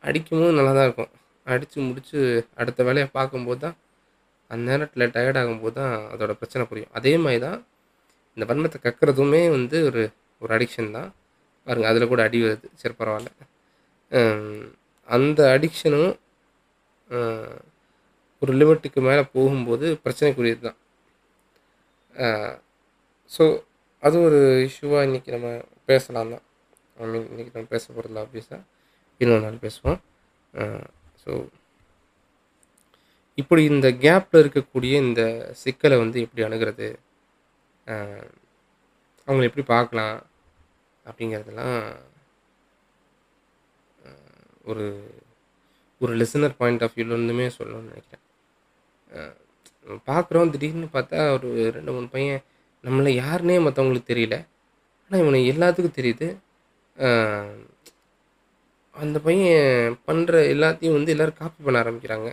அடிக்கும்போது நல்லா தான் இருக்கும். அடித்து முடித்து அடுத்த வேலையை பார்க்கும்போது தான் அந்த நேரத்தில் டயர்ட் ஆகும்போது தான் அதோட பிரச்சனை புரியும். அதே மாதிரி தான் இந்த வன்மத்தை கக்கிறதுமே வந்து ஒரு ஒரு அடிக்ஷன் தான். பாருங்கள் அதில் கூட அடி வருது. சரி பரவாயில்ல. அந்த அடிக்ஷனும் ஒரு லிமிட்டுக்கு மேலே போகும்போது பிரச்சனைக்குரியது தான். ஸோ அது ஒரு இஷ்யூவாக இன்றைக்கி நம்ம பேசலாம் தான். ஐ மீன் இன்றைக்கி நம்ம பேச போகிறதில்ல ஆப்வியஸாக இன்னொரு நாள் பேசுவோம். ஸோ இப்படி இந்த கேப்பில் இருக்கக்கூடிய இந்த சிக்கலை வந்து எப்படி அணுகிறது? அஹ், அவங்கள எப்படி பார்க்கலாம்? அப்படிங்கிறதெல்லாம் ஒரு ஒரு லிசனர் பாயிண்ட் ஆஃப் வியூலேருந்துமே சொல்லணும்னு நினைக்கிறேன். பார்க்குறோம் திடீர்னு பார்த்தா ஒரு ரெண்டு மூணு பையன் நம்மளை யாருன்னே மற்றவங்களுக்கு தெரியல. ஆனால் இவனை எல்லாத்துக்கும் தெரியுது. அந்த பையன் பண்ணுற எல்லாத்தையும் வந்து எல்லோரும் காப்பி பண்ண ஆரம்பிக்கிறாங்க.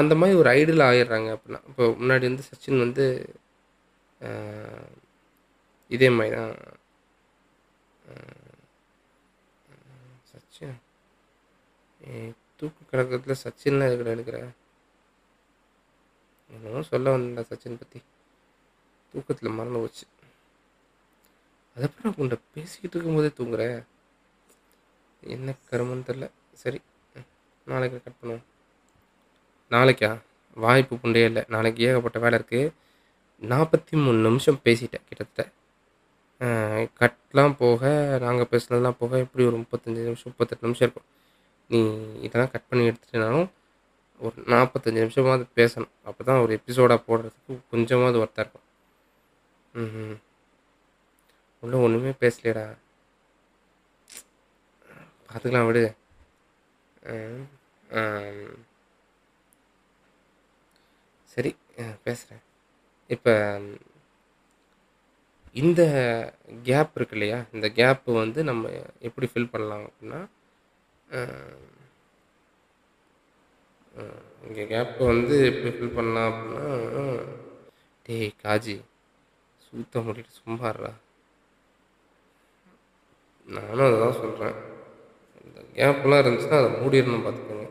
அந்த மாதிரி ஒரு ஐடியல் ஆயிடுறாங்க அப்படின்னா இப்போ முன்னாடி வந்து சச்சின் வந்து இதே மாதிரி தான் சச்சின். ஏய், தூக்கு கழகத்தில் சச்சின்லாம் இருக்கிற எடுக்கிற? என்னமோ சொல்ல வந்தேன் சச்சின் பற்றி தூக்கத்தில் மறந்து போச்சு. அதை அப்புறம் உன்கிட்ட பேசிக்கிட்டு இருக்கும்போதே தூங்குற? என்ன கருமன்னு தெரில. சரி நாளைக்கு கட் பண்ணுவோம். நாளைக்கா? வாய்ப்பு புண்டே இல்லை. நாளைக்கு ஏகப்பட்ட வேலை இருக்குது நாற்பத்தி மூணு நிமிஷம் பேசிட்டேன் கிட்டத்தட்ட. கட்லாம் போக நாங்கள் பேசுனதெல்லாம் போக எப்படி ஒரு முப்பத்தஞ்சு நிமிஷம் முப்பத்தெட்டு நிமிஷம் இருக்கும். நீ இதெல்லாம் கட் பண்ணி எடுத்துட்டேனாலும் ஒரு நாற்பத்தஞ்சு நிமிஷமாவது பேசணும். அப்போ தான் ஒரு எபிசோடாக போடுறதுக்கு கொஞ்சமாவது ஒர்த்தாக இருக்கும். ம் ஒன்றுமே பேசலையடா. பார்த்துக்கலாம் விடு. சரி பேசுகிறேன் இப்போ இந்த கேப் இருக்கு இல்லையா? இந்த கேப்பு வந்து நம்ம எப்படி ஃபில் பண்ணலாம் அப்படின்னா இங்கே கேப்பை வந்து எப்படி ஃபில் பண்ணலாம் அப்படின்னா டேய் காஜி சுத்த முடிட்டு சும்மாடுறா நானும் அதை தான் சொல்கிறேன் இந்த கேப்லாம் இருந்துச்சுன்னா அதை மூடிடணும் பார்த்துக்கோங்க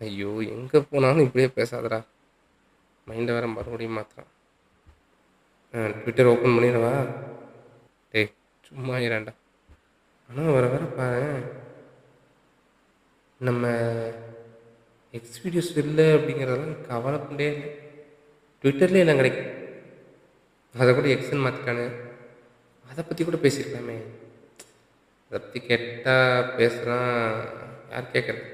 ஐயோ எங்கே போனாலும் இப்படியே பேசாதடா. மைண்டை வேற மறுபடியும் மாத்திரம் ட்விட்டர் ஓப்பன் பண்ணிடவா? டேய் சும்மா இரண்டா ஆனால் வர வர பாரு. நம்ம எக்ஸ் வீடியோஸ் இல்லை அப்படிங்கிறதெல்லாம் கவலைப்பண்டே இல்லை. ட்விட்டர்லேயே எல்லாம் கிடைக்கும். அதை கூட எக்ஸ்ன்னு மாற்றிட்டானு அதை பற்றி கூட பேசியிருக்கலாமே. அதை பற்றி கேட்டால் பேசலாம் யார் கேட்குறது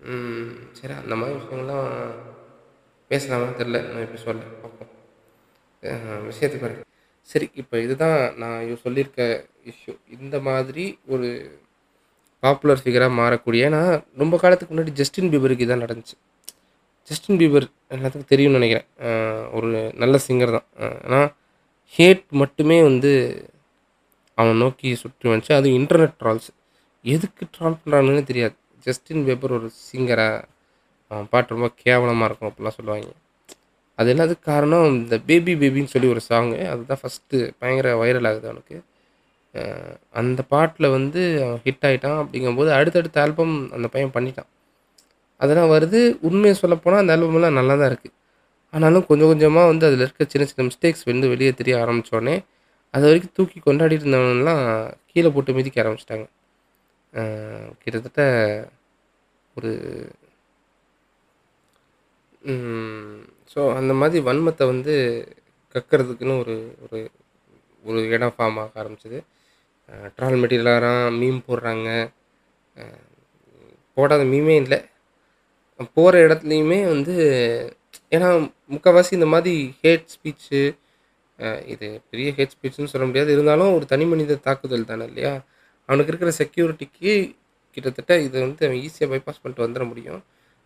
ம், சரி அந்த மாதிரி விஷயங்கள்லாம் பேசலாமா தெரில நான் எப்படி சொல்ல விஷயத்தை பாருங்க. விஷயத்துக்கு சரி இப்போ இதுதான் நான் இவ சொல்லியிருக்க இஷ்யூ இந்த மாதிரி ஒரு பாப்புலர் ஃபிகராக மாறக்கூடிய ஏன்னா ரொம்ப காலத்துக்கு முன்னாடி ஜஸ்டின் பீபருக்கு இதான் நடந்துச்சு. ஜஸ்டின் பீபர் எல்லாத்துக்கும் தெரியும்னு நினைக்கிறேன். ஒரு நல்ல சிங்கர் தான். ஆனால் ஹேட் மட்டுமே வந்து அவன் நோக்கி சுற்றி வந்துச்சு. அதுவும் இன்டர்நெட் ட்ரால்ஸ் எதுக்கு ட்ரால் பண்ணுறாங்கன்னு தெரியாது. ஜஸ்டின் பேப்பர் ஒரு சிங்கராக அவன் பாட்டு ரொம்ப கேவலமாக இருக்கும் அப்படிலாம் சொல்லுவாங்க. அது எல்லாத்துக்கு காரணம் இந்த பேபி பேபின்னு சொல்லி ஒரு சாங்கு அதுதான் ஃபஸ்ட்டு பயங்கர வைரல் ஆகுது அவனுக்கு. அந்த பாட்டில் வந்து அவன் ஹிட் ஆகிட்டான் அப்படிங்கும்போது அடுத்தடுத்த ஆல்பம் அந்த பையன் பண்ணிட்டான். அதெல்லாம் வருது. உண்மையை சொல்லப்போனால் அந்த ஆல்பம்லாம் நல்லா தான் இருக்குது ஆனாலும் கொஞ்சம் கொஞ்சமாக வந்து அதில் இருக்க சின்ன சின்ன மிஸ்டேக்ஸ் வந்து வெளியே தெரிய ஆரம்பித்தோடனே அது வரைக்கும் தூக்கி கொண்டாடிட்டு இருந்தவனெலாம் கீழே போட்டு மிதிக்க ஆரம்பிச்சிட்டாங்க. கிட்டத்தட்ட ஒரு ஸோ அந்த மாதிரி வன்மத்தை வந்து கக்கிறதுக்குன்னு ஒரு ஒரு ஒரு இடம் ஃபார்ம் ஆக ஆரம்பிச்சது. ட்ரால் மெட்டீரியலாக மீம் போடுறாங்க. போடாத மீமே இல்லை. போகிற இடத்துலையுமே வந்து ஏன்னா முக்கால்வாசி இந்த மாதிரி ஹேட் ஸ்பீச்சு இது பெரிய ஹேட் ஸ்பீச்சுன்னு சொல்ல முடியாது. இருந்தாலும் ஒரு தனி மனித தாக்குதல் தானே இல்லையா? அவனுக்கு இருக்கிற செக்யூரிட்டிக்கு கிட்டத்தட்ட இதை வந்து அவன் ஈஸியாக பைபாஸ் பண்ணிட்டு வந்துட முடியும்.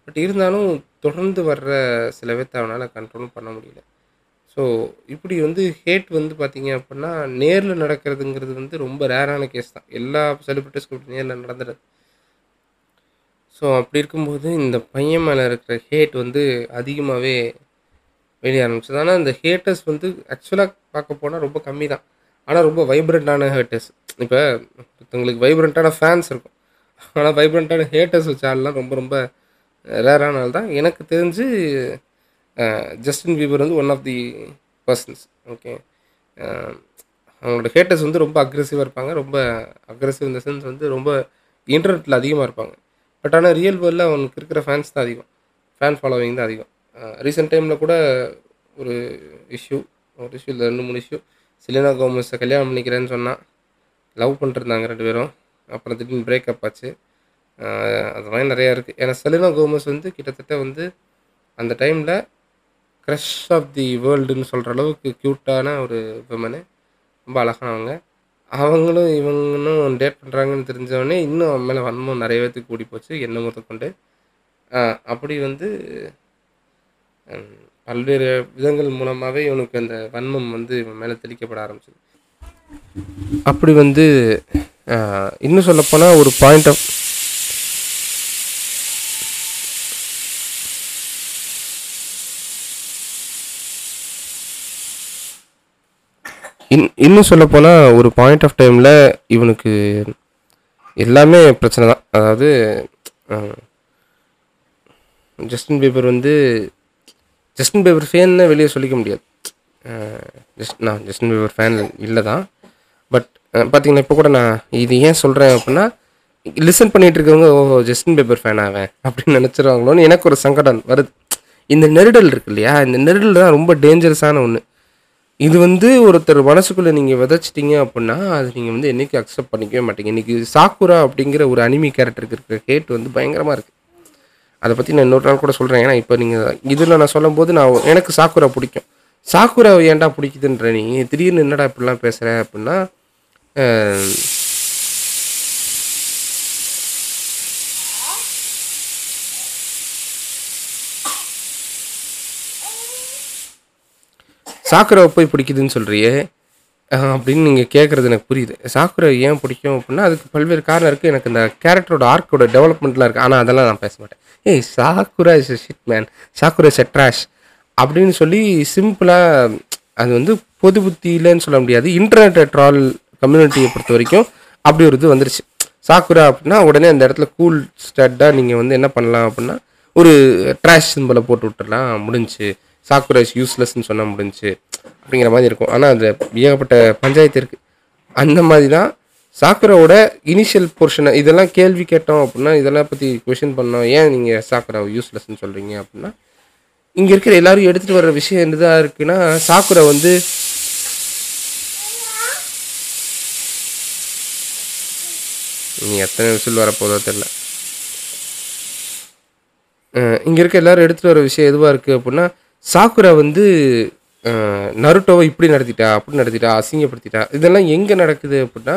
பட் இருந்தாலும் தொடர்ந்து வர்ற சில பேர்த்த அவனால் கண்ட்ரோலும் பண்ண முடியல. ஸோ இப்படி வந்து ஹேட் வந்து பார்த்தீங்க அப்படின்னா நேரில் நடக்கிறதுங்கிறது வந்து ரொம்ப ரேரான கேஸ் தான். எல்லா செலிபிரிட்டிஸ்க்கும் இப்படி நேரில் நடந்துடுது ஸோ அப்படி இருக்கும்போது இந்த பையன் மேலே இருக்கிற ஹேட் வந்து அதிகமாகவே வெளியே ஆரம்பிச்சது. ஆனால் இந்த ஹேட்டர்ஸ் வந்து ஆக்சுவலாக பார்க்க போனால் ரொம்ப கம்மி தான். ஆனால் ரொம்ப வைப்ரண்ட்டான ஹேட்டர்ஸ் இப்போ ஒருத்தவங்களுக்கு வைப்ரண்ட்டான ஃபேன்ஸ் இருக்கும். ஆனால் வைப்ரண்ட்டான ஹேட்டர்ஸ் வச்ச ஆள்லாம் ரொம்ப ரொம்ப ரேரான ஆள் தான் எனக்கு தெரிஞ்சு ஜஸ்டின் பீபர் வந்து one of the persons okay அவங்களோட ஹேட்டர்ஸ் வந்து ரொம்ப அக்ரெசிவாக இருப்பாங்க. ரொம்ப அக்ரெசிவ் இந்த சென்ஸ் வந்து ரொம்ப இன்டர்நெட்டில் அதிகமாக இருப்பாங்க. பட் ஆனால் ரியல் வேர்ல்டில் அவனுக்கு இருக்கிற ஃபேன்ஸ் தான் அதிகம். ஃபேன் ஃபாலோவிங் தான் அதிகம். ரீசெண்ட் டைமில் கூட ஒரு இஷ்யூ ஒரு இஷ்யூ இல்லை ரெண்டு மூணு இஷ்யூ சிலினா கோமஸை கல்யாணம் பண்ணிக்கிறேன்னு சொன்னால் லவ் பண்ணிருந்தாங்க ரெண்டு பேரும். அப்புறம் திடீர்னு பிரேக்கப் ஆச்சு. அது மாதிரி நிறையா இருக்குது ஏன்னா செலினா கோமஸ் வந்து கிட்டத்தட்ட வந்து அந்த டைமில் க்ரஷ் ஆஃப் தி வேர்ல்டுன்னு சொல்கிற அளவுக்கு க்யூட்டான ஒரு விமனு ரொம்ப அழகானவங்க. அவங்களும் இவங்களும் டேட் பண்ணுறாங்கன்னு தெரிஞ்சவொடனே இன்னும் அவன் மேலே வன்மம் நிறைய பேர்த்துக்கு கூடி போச்சு. என்ன முதற்கொண்டு அப்படி வந்து பல்வேறு விதங்கள் மூலமாகவே இவனுக்கு அந்த வன்மம் வந்து இவன் மேலே தெளிக்கப்பட ஆரம்பிச்சது. அப்படி வந்து இன்னும் சொல்லப்போனால் ஒரு பாயிண்ட் ஆஃப் இன் இன்னும் சொல்லப்போனால் ஒரு பாயிண்ட் ஆஃப் டைமில் இவனுக்கு எல்லாமே பிரச்சனை தான். அதாவது ஜஸ்டின் பீபர் வந்து ஜஸ்டின் பீபர் ஃபேன்னு வெளியே சொல்லிக்க முடியாது. ஜஸ்ட் நான் ஜஸ்டின் பீபர் ஃபேன் இல்லை தான். பட் பார்த்தீங்கன்னா இப்போ கூட நான் இது ஏன் சொல்கிறேன் அப்படின்னா லிசன் பண்ணிகிட்டு இருக்கவங்க ஓ ஜஸ்டின் பீபர் ஃபேன் ஆவேன் அப்படின்னு நினச்சிருவாங்களோன்னு எனக்கு ஒரு சங்கடம் வருது. இந்த நெருடல் இருக்கு இல்லையா இந்த நெருடல் தான் ரொம்ப டேஞ்சரஸான ஒன்று இது வந்து ஒருத்தர் மனசுக்குள்ளே நீங்கள் விதைச்சிட்டிங்க அப்படின்னா அது நீங்கள் வந்து என்றைக்கும் அக்செப்ட் பண்ணிக்கவே மாட்டீங்க. இன்றைக்கி சாக்குரா அப்படிங்கிற ஒரு அனிமி கேரக்டருக்கு இருக்கிற ஹேட் வந்து பயங்கரமாக இருக்குது அதை பற்றி நான் இன்னொரு நாள் கூட சொல்கிறேன் ஏன்னா இப்போ நீங்கள் இதில் நான் சொல்லும்போது நான் எனக்கு சாக்குரா பிடிக்கும். சாக்குராவை ஏன்டா பிடிக்குதுன்ற நீ? திடீர்னு என்னடா இப்படிலாம் பேசுகிற அப்படின்னா சாக்குராவை போய் பிடிக்குதுன்னு சொல்கிறியே அப்படின்னு நீங்கள் கேட்குறது எனக்கு புரியுது. சாக்குரா ஏன் பிடிக்கும் அப்படின்னா அதுக்கு பல்வேறு காரணம் இருக்குது எனக்கு இந்த கேரக்டரோட ஆர்க்கோட டெவலப்மெண்ட்லாம் இருக்குது ஆனால் அதெல்லாம் நான் பேச மாட்டேன். ஏய் Sakura is shit man Sakura is trash அப்படின்னு சொல்லி சிம்பிளாக அது வந்து பொது புத்தியிலன்னு சொல்ல முடியாது. இன்டர்நெட் ட்ரால் கம்யூனிட்டியை பொறுத்த வரைக்கும் அப்படி ஒரு இது வந்துருச்சு. சாக்குரா அப்படின்னா உடனே அந்த இடத்துல கூல் ஸ்டட்டாக நீங்கள் வந்து என்ன பண்ணலாம் அப்படின்னா ஒரு ட்ராஷ் சிம்பிளை போட்டு விட்டுறலாம். முடிஞ்சுச்சு சாக்குரா இஸ் யூஸ்லெஸ்ன்னு சொன்னால் முடிஞ்சுச்சு அப்படிங்கிற மாதிரி இருக்கும். ஆனால் அதில் ஏகப்பட்ட பஞ்சாயத்து இருக்குது அந்த மாதிரி தான் சாக்குராவோட இனிஷியல் போர்ஷனை இதெல்லாம் கேள்வி கேட்டோம் அப்படின்னா இதெல்லாம் பற்றி கொஷின் பண்ணோம். ஏன் நீங்கள் சாக்குராவை யூஸ்லெஸ்ன்னு சொல்கிறீங்க அப்படின்னா இங்கே இருக்கிற எல்லாரும் எடுத்துகிட்டு வர்ற விஷயம் என்னதான் இருக்குன்னா சாக்குரை வந்து நீ எத்தனை விசில் வரப்போதோ தெரில இங்கே இருக்க எல்லாரும் எடுத்துகிட்டு வர விஷயம் எதுவாக இருக்குது அப்படின்னா சாக்குரா வந்து நருட்டோவை இப்படி நடத்திட்டா அப்படி நடத்திட்டா அசிங்கப்படுத்திட்டா இதெல்லாம் எங்கே நடக்குது அப்படின்னா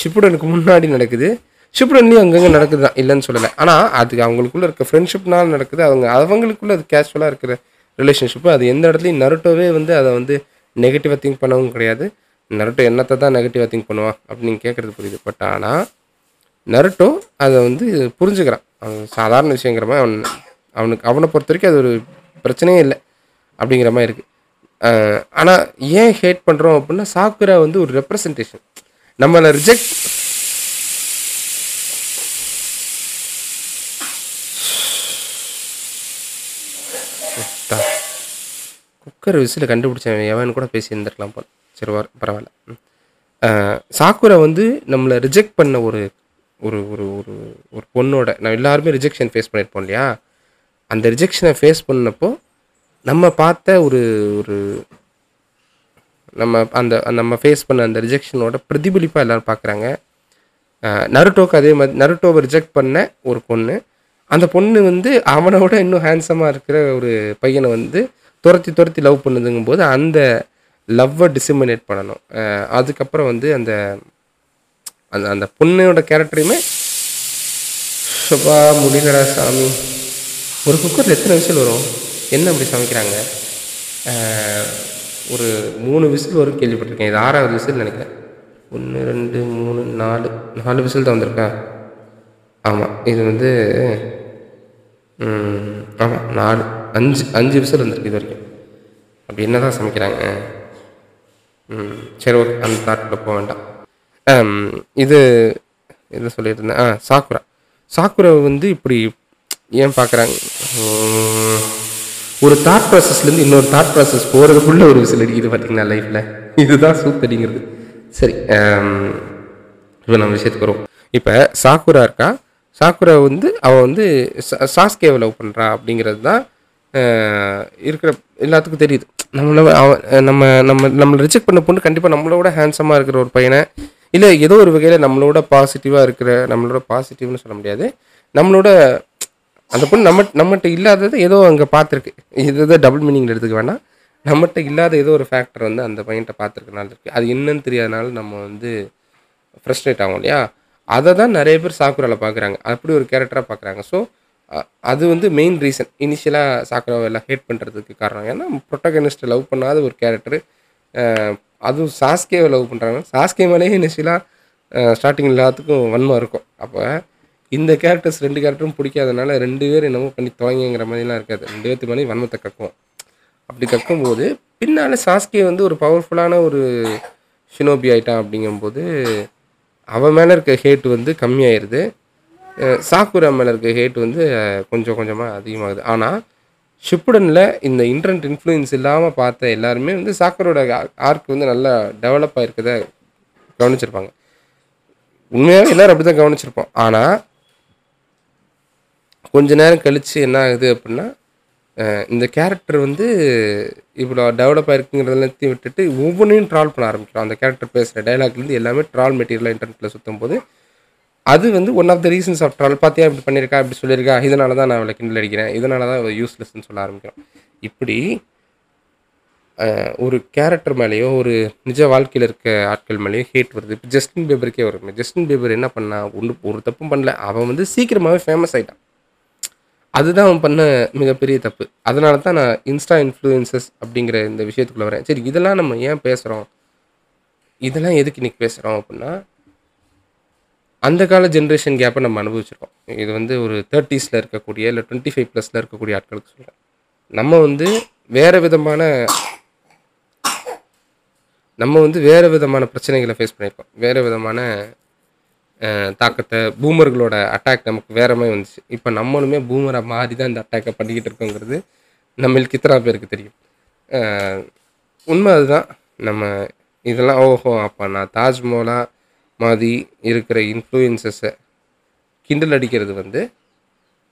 ஷிப்புடனுக்கு முன்னாடி நடக்குது. ஷிப்புடன்லேயும் அங்கங்கே நடக்குது தான் இல்லைன்னு சொல்லலை. ஆனால் அது அவங்களுக்குள்ள இருக்க ஃப்ரெண்ட்ஷிப்னால நடக்குது. அவங்க அவங்களுக்குள்ள அது கேஷுவலாக இருக்கிற ரிலேஷன்ஷிப்பு அது எந்த இடத்துலையும் நருட்டோவே வந்து அதை வந்து நெகட்டிவாக திங்க் பண்ணவும் கிடையாது. நருட்டோ என்னத்தை தான் நெகட்டிவாக திங்க் பண்ணுவான் அப்படின்னு கேட்குறது புரியுது. பட் ஆனால் நருட்டோ அதை வந்து புரிஞ்சுக்கிறான். அவன் சாதாரண விஷயங்கிற மாதிரி அவன் அவனுக்கு அவனை பொறுத்த வரைக்கும் அது ஒரு பிரச்சனையே இல்லை. அப்படிங்கிற மாதிரி இருக்குது ஆனால் ஏன் ஹேட் பண்ணுறோம் அப்படின்னா சாக்குரா வந்து ஒரு ரெப்ரசன்டேஷன் நம்மளை ரிஜெக்ட் குக்கர் விசில் கண்டுபிடிச்சவன் எவன் கூட பேசி இருந்திருக்கலாம் போல். சரி வர பரவாயில்ல. சாக்குரை வந்து நம்மளை ரிஜெக்ட் பண்ண ஒரு ஒரு ஒரு ஒரு ஒரு பொண்ணோட நான் எல்லாருமே ரிஜெக்ஷன் ஃபேஸ் பண்ணியிருப்போம் இல்லையா? அந்த ரிஜெக்ஷனை ஃபேஸ் பண்ணப்போ நம்ம பார்த்த ஒரு ஒரு நம்ம அந்த நம்ம ஃபேஸ் பண்ண அந்த ரிஜெக்ஷனோட பிரதிபலிப்பாக எல்லாரும் பார்க்குறாங்க. நருட்டோக்கு அதே மாதிரி நருட்டோவை ரிஜெக்ட் பண்ண ஒரு பொண்ணு. அந்த பொண்ணு வந்து அவனோட இன்னும் ஹேண்ட்ஸமாக இருக்கிற ஒரு பையனை வந்து துரத்தி துரத்தி லவ் பண்ணுதுங்கும் போது அந்த லவ்வை டிசிமினேட் பண்ணணும். அதுக்கப்புறம் வந்து அந்த அந்த அந்த பொண்ணோட கேரக்டரையுமே சுபா முடியலடா சாமி. ஒரு குக்கரில் எத்தனை விசில் வரும்? என்ன அப்படி சமைக்கிறாங்க? ஒரு மூணு விசில் வரும் கேள்விப்பட்டிருக்கேன். இது ஆறாவது விசில் நினைக்கிறேன். ஒன்று ரெண்டு மூணு நாலு நாலு விசில் தான் வந்திருக்கா? ஆமாம் இது வந்து ஆமாம் நாலு அஞ்சு அஞ்சு விசில் வந்திருக்கு இது வரைக்கும். அப்படி என்ன தான் சமைக்கிறாங்க? ம் சரி ஓகே அந்த தாட்டில் போக வேண்டாம். இது என்ன சொல்லிட்டு இருந்தேன். ஆ சாக்குரா. சாக்குரா வந்து இப்படி ஏன் பார்க்குறாங்க? ஒரு தாட் ப்ராசஸ்லேருந்து இன்னொரு தாட் ப்ராசஸ் போகிறதுக்குள்ள ஒரு விசில் அடிக்குது பார்த்தீங்கன்னா லைஃப்பில் இதுதான் சூத்தடிங்கிறது சரி இப்போ நம்ம விஷயத்துக்கு வரும் இப்போ சாக்குரா இருக்கா? சாக்குரா வந்து அவள் வந்து சா- சாஸ்கேவை லவ் பண்ணுறா அப்படிங்கிறது தான் இருக்கிற எல்லாத்துக்கும் தெரியுது. நம்மள அவன் நம்ம நம்ம நம்மளை ரிஜெக்ட் பண்ண பொண்ணு கண்டிப்பாக நம்மளோட ஹேண்ட்ஸமாக இருக்கிற ஒரு பையனை இல்லை ஏதோ ஒரு வகையில் நம்மளோட பாசிட்டிவாக இருக்கிற நம்மளோட பாசிட்டிவ்னு சொல்ல முடியாது. நம்மளோட அந்த பொண்ணு நம்ம நம்மகிட்ட இல்லாதது ஏதோ அங்கே பார்த்துருக்கு. இது டபுள் மீனிங்கில் எடுத்துக்க வேணாம். நம்மகிட்ட இல்லாத ஏதோ ஒரு ஃபேக்டர் வந்து அந்த பையன்கிட்ட பார்த்துருக்கனால இருக்குது அது என்னன்னு தெரியாதனால நம்ம வந்து ஃப்ரஸ்ட்ரேட் ஆகும் இல்லையா? அதை தான் நிறைய பேர் சாக்குரால பார்க்குறாங்க. அப்படி ஒரு கேரக்டராக பார்க்குறாங்க. ஸோ அது வந்து மெயின் ரீசன் இனிஷியலாக சாக்குராவை எல்லாம் ஹேட் பண்ணுறதுக்கு காரணம். ஏன்னா ப்ரொட்டகனிஸ்ட்டை லவ் பண்ணாத ஒரு கேரக்டர் அதுவும் சாஸ்கேவை லவ் பண்ணுறாங்க சாஸ்கே மேலேயே இனிஷியலாக ஸ்டார்டிங் எல்லாத்துக்கும் வன்மம் இருக்கும். அப்போ இந்த கேரக்டர்ஸ் ரெண்டு கேரக்டரும் பிடிக்காதனால ரெண்டு பேர் என்னமோ பண்ணி துவங்கிங்கிற மாதிரிலாம் இருக்காது. ரெண்டு பேர்த்து மேலேயும் வன்மத்தை கக்கும் அப்படி கக்கும்போது பின்னால் சாஸ்கே வந்து ஒரு பவர்ஃபுல்லான ஒரு ஷினோபி ஆயிட்டான் அப்படிங்கும்போது அவன் மேலே இருக்க ஹேட் வந்து கம்மியாயிருது. சாக்குரா மேலே இருக்க ஹேட் வந்து கொஞ்சம் கொஞ்சமாக அதிகமாகுது. ஆனால் ஷிப்புடனில் இந்த இன்டர்நெட் இன்ஃப்ளூயன்ஸ் இல்லாமல் பார்த்த எல்லாருமே வந்து சாக்கரோட ஆர்க் வந்து நல்லா டெவலப் ஆகிருக்கத கவனிச்சிருப்பாங்க. உண்மையாகவே எல்லோரும் அப்படி தான் கவனிச்சிருப்போம். ஆனால் கொஞ்ச நேரம் கழித்து என்ன ஆகுது அப்படின்னா இந்த கேரக்டர் வந்து இவ்வளோ டெவலப் ஆயிருக்குங்கிறத எல்லாத்தையும் விட்டுட்டு ஒவ்வொன்றையும் ட்ரால் பண்ண ஆரம்பிக்கிறோம். அந்த கேரக்டர் பேசுகிற டைலாக்லேருந்து எல்லாமே ட்ரால் மெட்டீரியலாக இன்டர்நெட்டில் சுற்றும் போது அது வந்து one of the reasons of troll பார்த்தியா இப்படி பண்ணியிருக்கா இப்படி சொல்லியிருக்கா இதனால தான் நான் அவளை கிண்டல் அடிக்கிறேன் இதனால தான் அவள் யூஸ்லெஸ்ன்னு சொல்ல ஆரம்பிக்கிறோம். இப்படி ஒரு கேரக்டர் மேலேயோ ஒரு நிஜ வாழ்க்கையில் இருக்க ஆட்கள் மேலேயோ ஹேட் வருது. இப்போ ஜஸ்டின் பேபருக்கே வரும் ஜஸ்டின் பேபர் என்ன பண்ணா ஒன்று ஒரு தப்பும் பண்ணல. அவன் வந்து சீக்கிரமாகவே ஃபேமஸ் ஆகிட்டான் அதுதான் அவன் பண்ண மிகப்பெரிய தப்பு. அதனால தான் நான் இன்ஸ்டா இன்ஃப்ளூயன்சஸ் அப்படிங்கிற இந்த விஷயத்துக்குள்ள வரேன். சரி இதெல்லாம் நம்ம ஏன் பேசுகிறோம் இதெல்லாம் எதுக்கு இன்றைக்கி பேசுகிறோம் அப்படின்னா அந்த கால ஜென்ரேஷன் கேப்பை நம்ம அனுபவிச்சிருக்கோம். இது வந்து ஒரு தேர்ட்டிஸில் இருக்கக்கூடிய இல்லை டுவெண்ட்டி ஃபைவ் ப்ளஸில் இருக்கக்கூடிய ஆட்களுக்கு சொல்கிறேன் நம்ம வந்து வேறு விதமான நம்ம வந்து வேறு விதமான பிரச்சனைகளை ஃபேஸ் பண்ணியிருக்கோம். வேறு விதமான தாக்கத்தை பூமர்களோட அட்டாக் நமக்கு வேற மாதிரி வந்துச்சு. இப்போ நம்மளுமே பூமரை மாறி தான் இந்த அட்டாக்கை பண்ணிக்கிட்டு இருக்கோங்கிறது நம்மளுக்கு இத்தனை பேருக்கு தெரியும். உண்மை அதுதான் நம்ம இதெல்லாம் ஓஹோ அப்போ நான் தாஜ்மஹலா மாதிரி இருக்கிற இன்ஃப்ளூயன்சஸை கிண்டல் அடிக்கிறது வந்து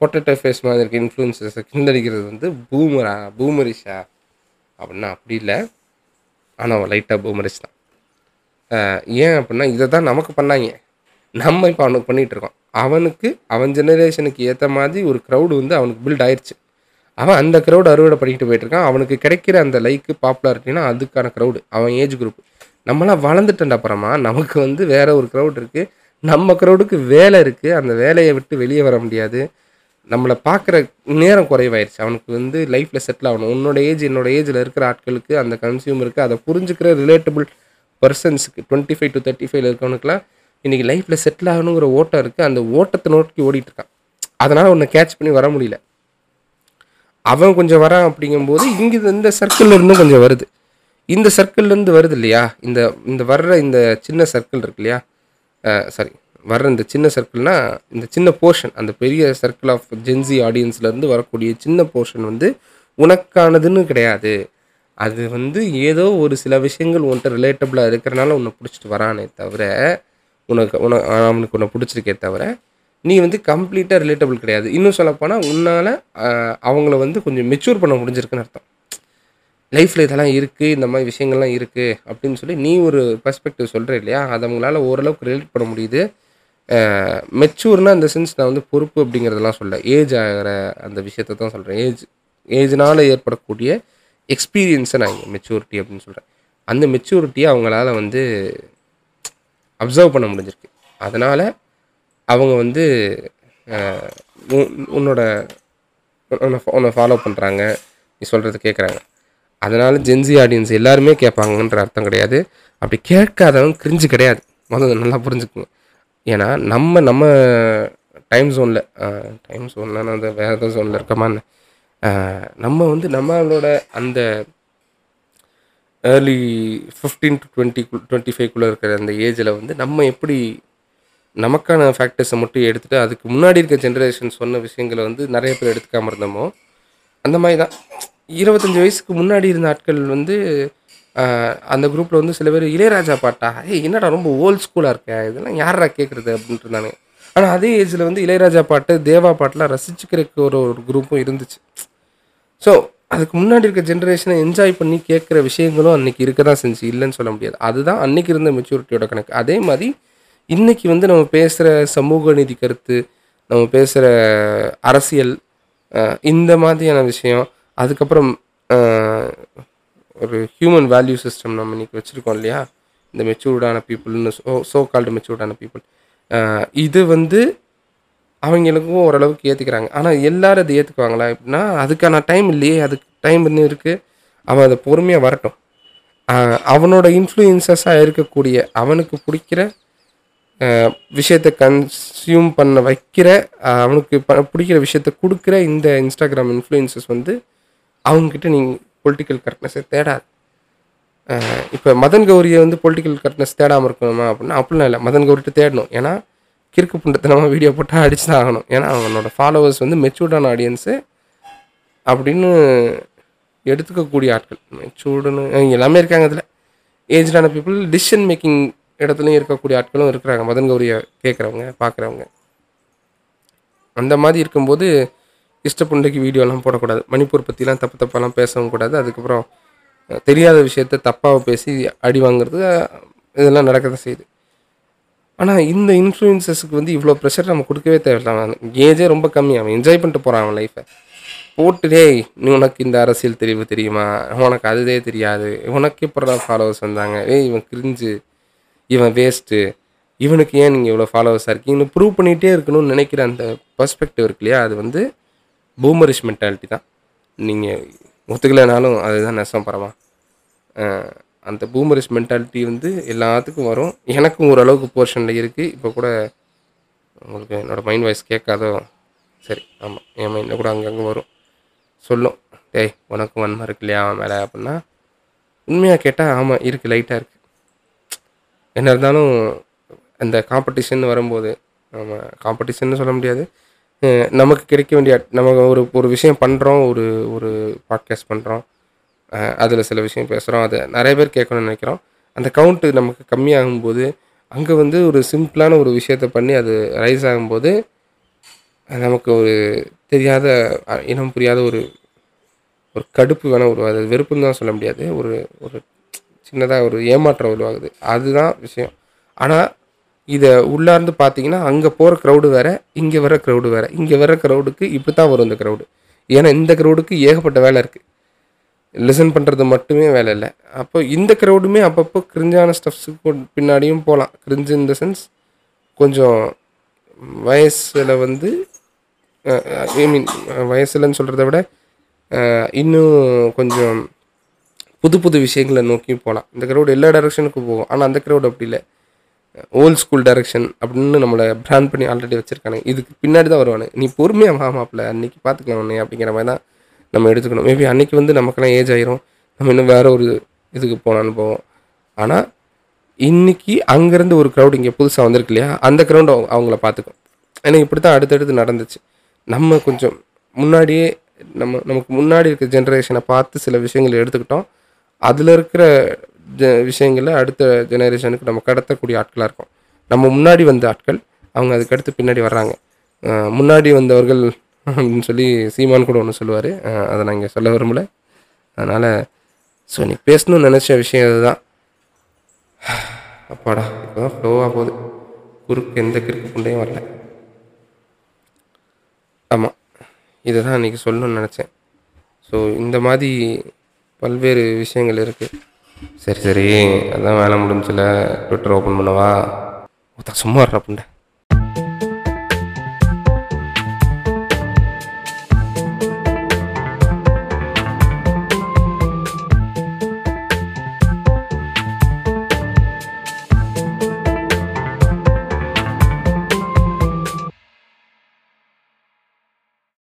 பொட்டேட்டோ ஃபேஸ் மாதிரி இருக்க இன்ஃப்ளூயன்சஸை கிண்டடிக்கிறது வந்து பூமரா பூமரிஷா அப்படின்னா அப்படி இல்லை. ஆனால் லைட்டாக பூமரிஷ் தான். ஏன் அப்படின்னா இதை தான் நமக்கு பண்ணாங்க. நம்ம இப்போ அவனுக்கு பண்ணிகிட்டு இருக்கோம் அவனுக்கு அவன் ஜெனரேஷனுக்கு ஏற்ற மாதிரி ஒரு க்ரௌடு வந்து அவனுக்கு பில்ட் ஆயிடுச்சு அவன் அந்த க்ரௌடு அறுவடை பண்ணிட்டு போயிட்டுருக்கான். அவனுக்கு கிடைக்கிற அந்த லைக்கு பாப்புலாரிட்டினா அதுக்கான க்ரௌடு அவன் ஏஜ் குரூப் நம்மளாம் வளர்ந்துட்டேன் அப்புறமா நமக்கு வந்து வேற ஒரு க்ரௌட் இருக்குது நம்ம க்ரௌடுக்கு வேலை இருக்குது அந்த வேலையை விட்டு வெளியே வர முடியாது. நம்மளை பார்க்குற நேரம் குறைவாயிருச்சு. அவனுக்கு வந்து லைஃப்பில் செட்டில் ஆகணும். உன்னோட ஏஜ் என்னோட ஏஜில் இருக்கிற ஆட்களுக்கு அந்த கன்சியூமருக்கு அதை புரிஞ்சுக்கிற ரிலேட்டபிள் பர்சன்ஸுக்கு டுவெண்ட்டி ஃபைவ் டு தேர்ட்டி ஃபைவ்ல இருக்கவனுக்குலாம் இன்றைக்கி லைஃப்பில் செட்டில் ஆகணுங்கிற ஓட்டம் இருக்குது அந்த ஓட்டத்தை நோக்கி ஓடிட்டு இருக்கான் அதனால் உன்னை கேட்ச் பண்ணி வர முடியல. அவன் கொஞ்சம் வரான் அப்படிங்கும்போது இங்கே இந்த சர்க்கிள்லேருந்து கொஞ்சம் வருது. இந்த சர்க்கிள்லேருந்து வருது இல்லையா? இந்த இந்த வர்ற இந்த சின்ன சர்க்கிள் இருக்கு இல்லையா? சாரி வர்ற இந்த சின்ன சர்க்கிள்னால் இந்த சின்ன போர்ஷன் அந்த பெரிய சர்க்கிள் ஆஃப் ஜென்சி ஆடியன்ஸ்லேருந்து வரக்கூடிய சின்ன போர்ஷன் வந்து உனக்கானதுன்னு கிடையாது. அது வந்து ஏதோ ஒரு சில விஷயங்கள் உன்கிட்ட ரிலேட்டபிளாக இருக்கிறனால உன்னை பிடிச்சிட்டு வரானே தவிர உனக்கு உன அவனுக்கு உன்னை பிடிச்சிருக்கே தவிர நீ வந்து கம்ப்ளீட்டாக ரிலேட்டபிள் கிடையாது. இன்னும் சொல்லப்போனால் உன்னால் அவங்கள வந்து கொஞ்சம் மெச்சூர் பண்ண முடிஞ்சிருக்குன்னு அர்த்தம். லைஃப்பில் இதெல்லாம் இருக்குது இந்த மாதிரி விஷயங்கள்லாம் இருக்குது அப்படின்னு சொல்லி நீ ஒரு பெர்ஸ்பெக்டிவ் சொல்கிற இல்லையா? அது அவங்களால ஓரளவுக்கு ரிலேட் பண்ண முடியுது. மெச்சூர்னால் இந்த சென்ஸ் நான் வந்து பொறுப்பு அப்படிங்கிறதெல்லாம் சொல்ல. ஏஜ் ஆகிற அந்த விஷயத்தை தான் சொல்கிறேன் ஏஜ் ஏஜ்னால் ஏற்படக்கூடிய எக்ஸ்பீரியன்ஸை நான் மெச்சூரிட்டி அப்படின்னு சொல்கிறேன் அந்த மெச்சூரிட்டியை அவங்களால வந்து அப்சர்வ் பண்ண முடிஞ்சிருக்கு. அதனால் அவங்க வந்து உன்- உன்னோட உன்னை உன்னை ஃபாலோ பண்ணுறாங்க நீ சொல்கிறது கேட்குறாங்க அதனால் ஜென்சி ஆடியன்ஸ் எல்லாருமே கேட்பாங்கன்ற அர்த்தம் கிடையாது. அப்படி கேட்காதவங்க கிரிஞ்சு கிடையாது. முதல்ல நல்லா புரிஞ்சுக்குங்க. ஏன்னா நம்ம நம்ம டைம் ஜோனில் டைம் ஜோன்லாம் அந்த வேறு ஏதோ ஜோனில் இருக்கமான்னு. நம்ம வந்து நம்மளோட அந்த early fifteen to twenty twenty ஃபைவ்க்குள்ளே இருக்கிற அந்த ஏஜில் வந்து நம்ம எப்படி நமக்கான ஃபேக்டர்ஸை மட்டும் எடுத்துகிட்டு அதுக்கு முன்னாடி இருக்க ஜென்ரேஷன் சொன்ன விஷயங்களை வந்து நிறைய பேர் எடுத்துக்காம இருந்தோமோ அந்த மாதிரி தான் இருபத்தஞ்சி வயசுக்கு முன்னாடி இருந்த ஆட்கள் வந்து அந்த குரூப்பில் வந்து சில பேர் இளையராஜா பாட்டா ஏய் என்னடா ரொம்ப ஓல்ட் ஸ்கூலாக இருக்க? இதெல்லாம் யாரா கேட்குறது அப்படின்ட்டு இருந்தாங்க ஆனால் அதே ஏஜில் வந்து இளையராஜா பாட்டு தேவா பாட்டெலாம் ரசிச்சுக்கிறதுக்கு ஒரு ஒரு குரூப்பும் இருந்துச்சு. ஸோ அதுக்கு முன்னாடி இருக்க ஜென்ரேஷனை என்ஜாய் பண்ணி கேட்குற விஷயங்களும் அன்னைக்கு இருக்க தான் செஞ்சு இல்லைன்னு சொல்ல முடியாது. அதுதான் அன்னைக்கு இருந்த மெச்சூரிட்டியோட கணக்கு. அதே மாதிரி இன்னைக்கு வந்து நம்ம பேசுகிற சமூக நீதி கருத்து நம்ம பேசுகிற அரசியல் இந்த மாதிரியான விஷயம் அதுக்கப்புறம் ஒரு ஹியூமன் வேல்யூ சிஸ்டம் நம்ம இன்னைக்கு வச்சுருக்கோம் இல்லையா? இந்த மெச்சூர்டான பீப்புள்னு சோ சோ கால்டு மெச்சூர்டான பீப்புள் இது வந்து அவங்களுக்கும் ஓரளவுக்கு ஏற்றுக்கிறாங்க ஆனால் எல்லோரும் அதை ஏற்றுக்குவாங்களா அப்படின்னா அதுக்கான டைம் இல்லையே அதுக்கு டைம் இன்னும் இருக்குது அவன் அதை பொறுமையாக வரட்டும். அவனோட இன்ஃப்ளூயன்சஸாக இருக்கக்கூடிய அவனுக்கு பிடிக்கிற விஷயத்தை கன்சியூம் பண்ண வைக்கிற அவனுக்கு ப- பிடிக்கிற விஷயத்த கொடுக்குற இந்த இன்ஸ்டாகிராம் இன்ஃப்ளூயன்சஸ் வந்து அவங்கக்கிட்ட நீங்கள் பொலிட்டிக்கல் கரெக்ட்னஸை தேடாது. இப்போ மதன் கௌரியை வந்து பொலிட்டிக்கல் கரெக்ட்னஸ் தேடாமல் இருக்கணுமா? அப்படின்னா அப்படிலாம் இல்லை. மதன் கௌரிகிட்ட தேடணும். ஏன்னா கிறுக்கு புண்டத்தனமாக வீடியோ போட்டால் அடிச்சு தான் ஆகணும் ஏன்னா அவனோட ஃபாலோவர்ஸ் வந்து மெச்சூர்டான ஆடியன்ஸு அப்படின்னு எடுத்துக்கக்கூடிய ஆட்கள். மெச்சூர்டுன்னு எல்லாமே இருக்காங்க அதில் ஏஜ்டான பீப்புள் டிசிஷன் மேக்கிங் இடத்துலையும் இருக்கக்கூடிய ஆட்களும் இருக்கிறாங்க. மதன் கௌரியை கேட்குறவங்க பார்க்குறவங்க அந்த மாதிரி இருக்கும்போது இஷ்டப்புண்டைக்கு வீடியோலாம் போடக்கூடாது. மணிப்பூர் பற்றிலாம் தப்பு தப்பாலாம் பேசவும் கூடாது. அதுக்கப்புறம் தெரியாத விஷயத்த தப்பாக பேசி அடி வாங்குறது இதெல்லாம் நடக்க தான் செய்யுது. ஆனால் இந்த இன்ஃப்ளூயன்சஸுக்கு வந்து இவ்வளோ ப்ரெஷர் நம்ம கொடுக்கவே தேவையில்ல. ஏஜே ரொம்ப கம்மி. அவன் என்ஜாய் பண்ணிட்டு போகிறான் அவன் லைஃப்பை போட்டு டேய் நீ உனக்கு இந்த அரசியல் தெரிவு தெரியுமா? உனக்கு அதுதே தெரியாது. உனக்கு எப்படா ஃபாலோவர்ஸ் வந்தாங்க. ஏய் இவன் கிரிஞ்சு இவன் வேஸ்ட்டு இவனுக்கு ஏன் நீங்கள் இவ்வளோ ஃபாலோவர்ஸாக இருக்கீங்கன்னு ப்ரூவ் பண்ணிகிட்டே இருக்கணும்னு நினைக்கிற அந்த பர்ஸ்பெக்டிவ் இருக்கு இல்லையா? அது வந்து பூமரிஷ் மென்டாலிட்டி தான். நீங்கள் ஒத்துக்கலைனாலும் அதுதான் நெசம் பரவா. அந்த பூமரிஸ் மென்டாலிட்டி வந்து எல்லாத்துக்கும் வரும். எனக்கும் ஓரளவுக்கு போர்ஷனில் இருக்குது இப்போ கூட உங்களுக்கு என்னோடய மைண்ட் வாய்ஸ் கேட்காதோ? சரி ஆமாம் என் மைண்டில் கூட அங்கங்கே வரும். சொல்லும். டேய் உனக்கும் வன்மை இருக்கு இல்லையா அவன் மேலே அப்படின்னா? உண்மையாக கேட்டால் ஆமாம் இருக்குது லைட்டாக இருக்குது என்ன இருந்தாலும் அந்த காம்படிஷன் வரும்போது நம்ம காம்படிஷன்னு சொல்ல முடியாது. நமக்கு கிடைக்க வேண்டிய நம்ம ஒரு ஒரு விஷயம் பண்ணுறோம் ஒரு ஒரு பாட்காஸ்ட் பண்ணுறோம் அதில் சில விஷயம் பேசுகிறோம் அதை நிறைய பேர் கேட்கணும்னு நினைக்கிறோம். அந்த கவுண்ட்டு நமக்கு கம்மியாகும்போது அங்கே வந்து ஒரு சிம்பிளான ஒரு விஷயத்த பண்ணி அது ரைஸ் ஆகும்போது நமக்கு ஒரு தெரியாத இனம் புரியாத ஒரு ஒரு கடுப்பு வேணால் உருவாகுது. அது வெறுப்புன்னு தான் சொல்ல முடியாது. ஒரு ஒரு சின்னதாக ஒரு ஏமாற்றம் உருவாகுது. அதுதான் விஷயம். ஆனால் இதை உள்ளார்ந்து பார்த்தீங்கன்னா அங்கே போகிற க்ரௌடு வேறு இங்கே வர க்ரௌடு வேறு. இங்கே வர க்ரௌடுக்கு இப்படி தான் வரும் இந்த க்ரௌடு ஏன்னா இந்த க்ரௌடுக்கு ஏகப்பட்ட வேலை இருக்குது லிசன் பண்ணுறது மட்டுமே வேலை இல்லை. அப்போ இந்த க்ரௌடுமே அப்பப்போ கிரிஞ்சான ஸ்டஃப்ஸுக்கு பின்னாடியும் போகலாம் கிரிஞ்சு இந்த சென்ஸ் கொஞ்சம் வயசில் வந்து ஐ மீன் வயசுலன்னு சொல்கிறத விட இன்னும் கொஞ்சம் புது புது விஷயங்களை நோக்கி போகலாம் இந்த க்ரௌட் எல்லா டைரக்ஷனுக்கும் போகும். ஆனால் அந்த க்ரௌட் அப்படி இல்லை. ஓல்ட் ஸ்கூல் டைரக்ஷன் அப்படின்னு நம்மளை பிராண்ட் பண்ணி ஆல்ரெடி வச்சுருக்கானு. இதுக்கு பின்னாடி தான் வருவானு. நீ பொறுமையாக வா அன்றைக்கி பார்த்துக்கலாம் உன்னை அப்படிங்கிற மாதிரி தான் நம்ம எடுத்துக்கணும். மேபி அன்றைக்கி வந்து நமக்கெல்லாம் ஏஜ் ஆயிரும். நம்ம இன்னும் வேற ஒரு இதுக்கு போனான்னு போவோம். ஆனால் இன்னைக்கு அங்கேருந்து ஒரு க்ரௌட் இங்கே புதுசாக வந்திருக்கு இல்லையா? அந்த க்ரௌண்ட் அவங்கள பார்த்துக்கும். ஏன்னா இப்படி தான் அடுத்தடுத்து நடந்துச்சு. நம்ம கொஞ்சம் முன்னாடியே நம்ம நமக்கு முன்னாடி இருக்க ஜென்ரேஷனை பார்த்து சில விஷயங்களை எடுத்துக்கிட்டோம். அதில் இருக்கிற ஜ விஷயங்களை அடுத்த ஜெனரேஷனுக்கு நம்ம கடத்தக்கூடிய ஆட்களாக இருக்கும். நம்ம முன்னாடி வந்த ஆட்கள் அவங்க அதுக்கடுத்து பின்னாடி வர்றாங்க. முன்னாடி வந்தவர்கள் அப்படின்னு சொல்லி சீமான் கூட ஒன்று சொல்லுவார். அதை நான் இங்கே சொல்ல விரும்பல. அதனால் ஸோ நீ பேசணும்னு நினச்ச விஷயம் இதுதான். அப்பாடா இப்போ தான் ஃப்ளோவாக போகுது. குறுக்கு எந்த கிறுக்கு புண்டையும் வரல. ஆமாம் இதை தான் இன்றைக்கி சொல்லணும்னு நினச்சேன். ஸோ இந்த மாதிரி பல்வேறு விஷயங்கள் இருக்குது சரி சரி அதான் வேலை முடிஞ்சில. ட்விட்டர் ஓப்பன் பண்ணவா? ஒருத்தன் சும்மா வர்ற புண்டை.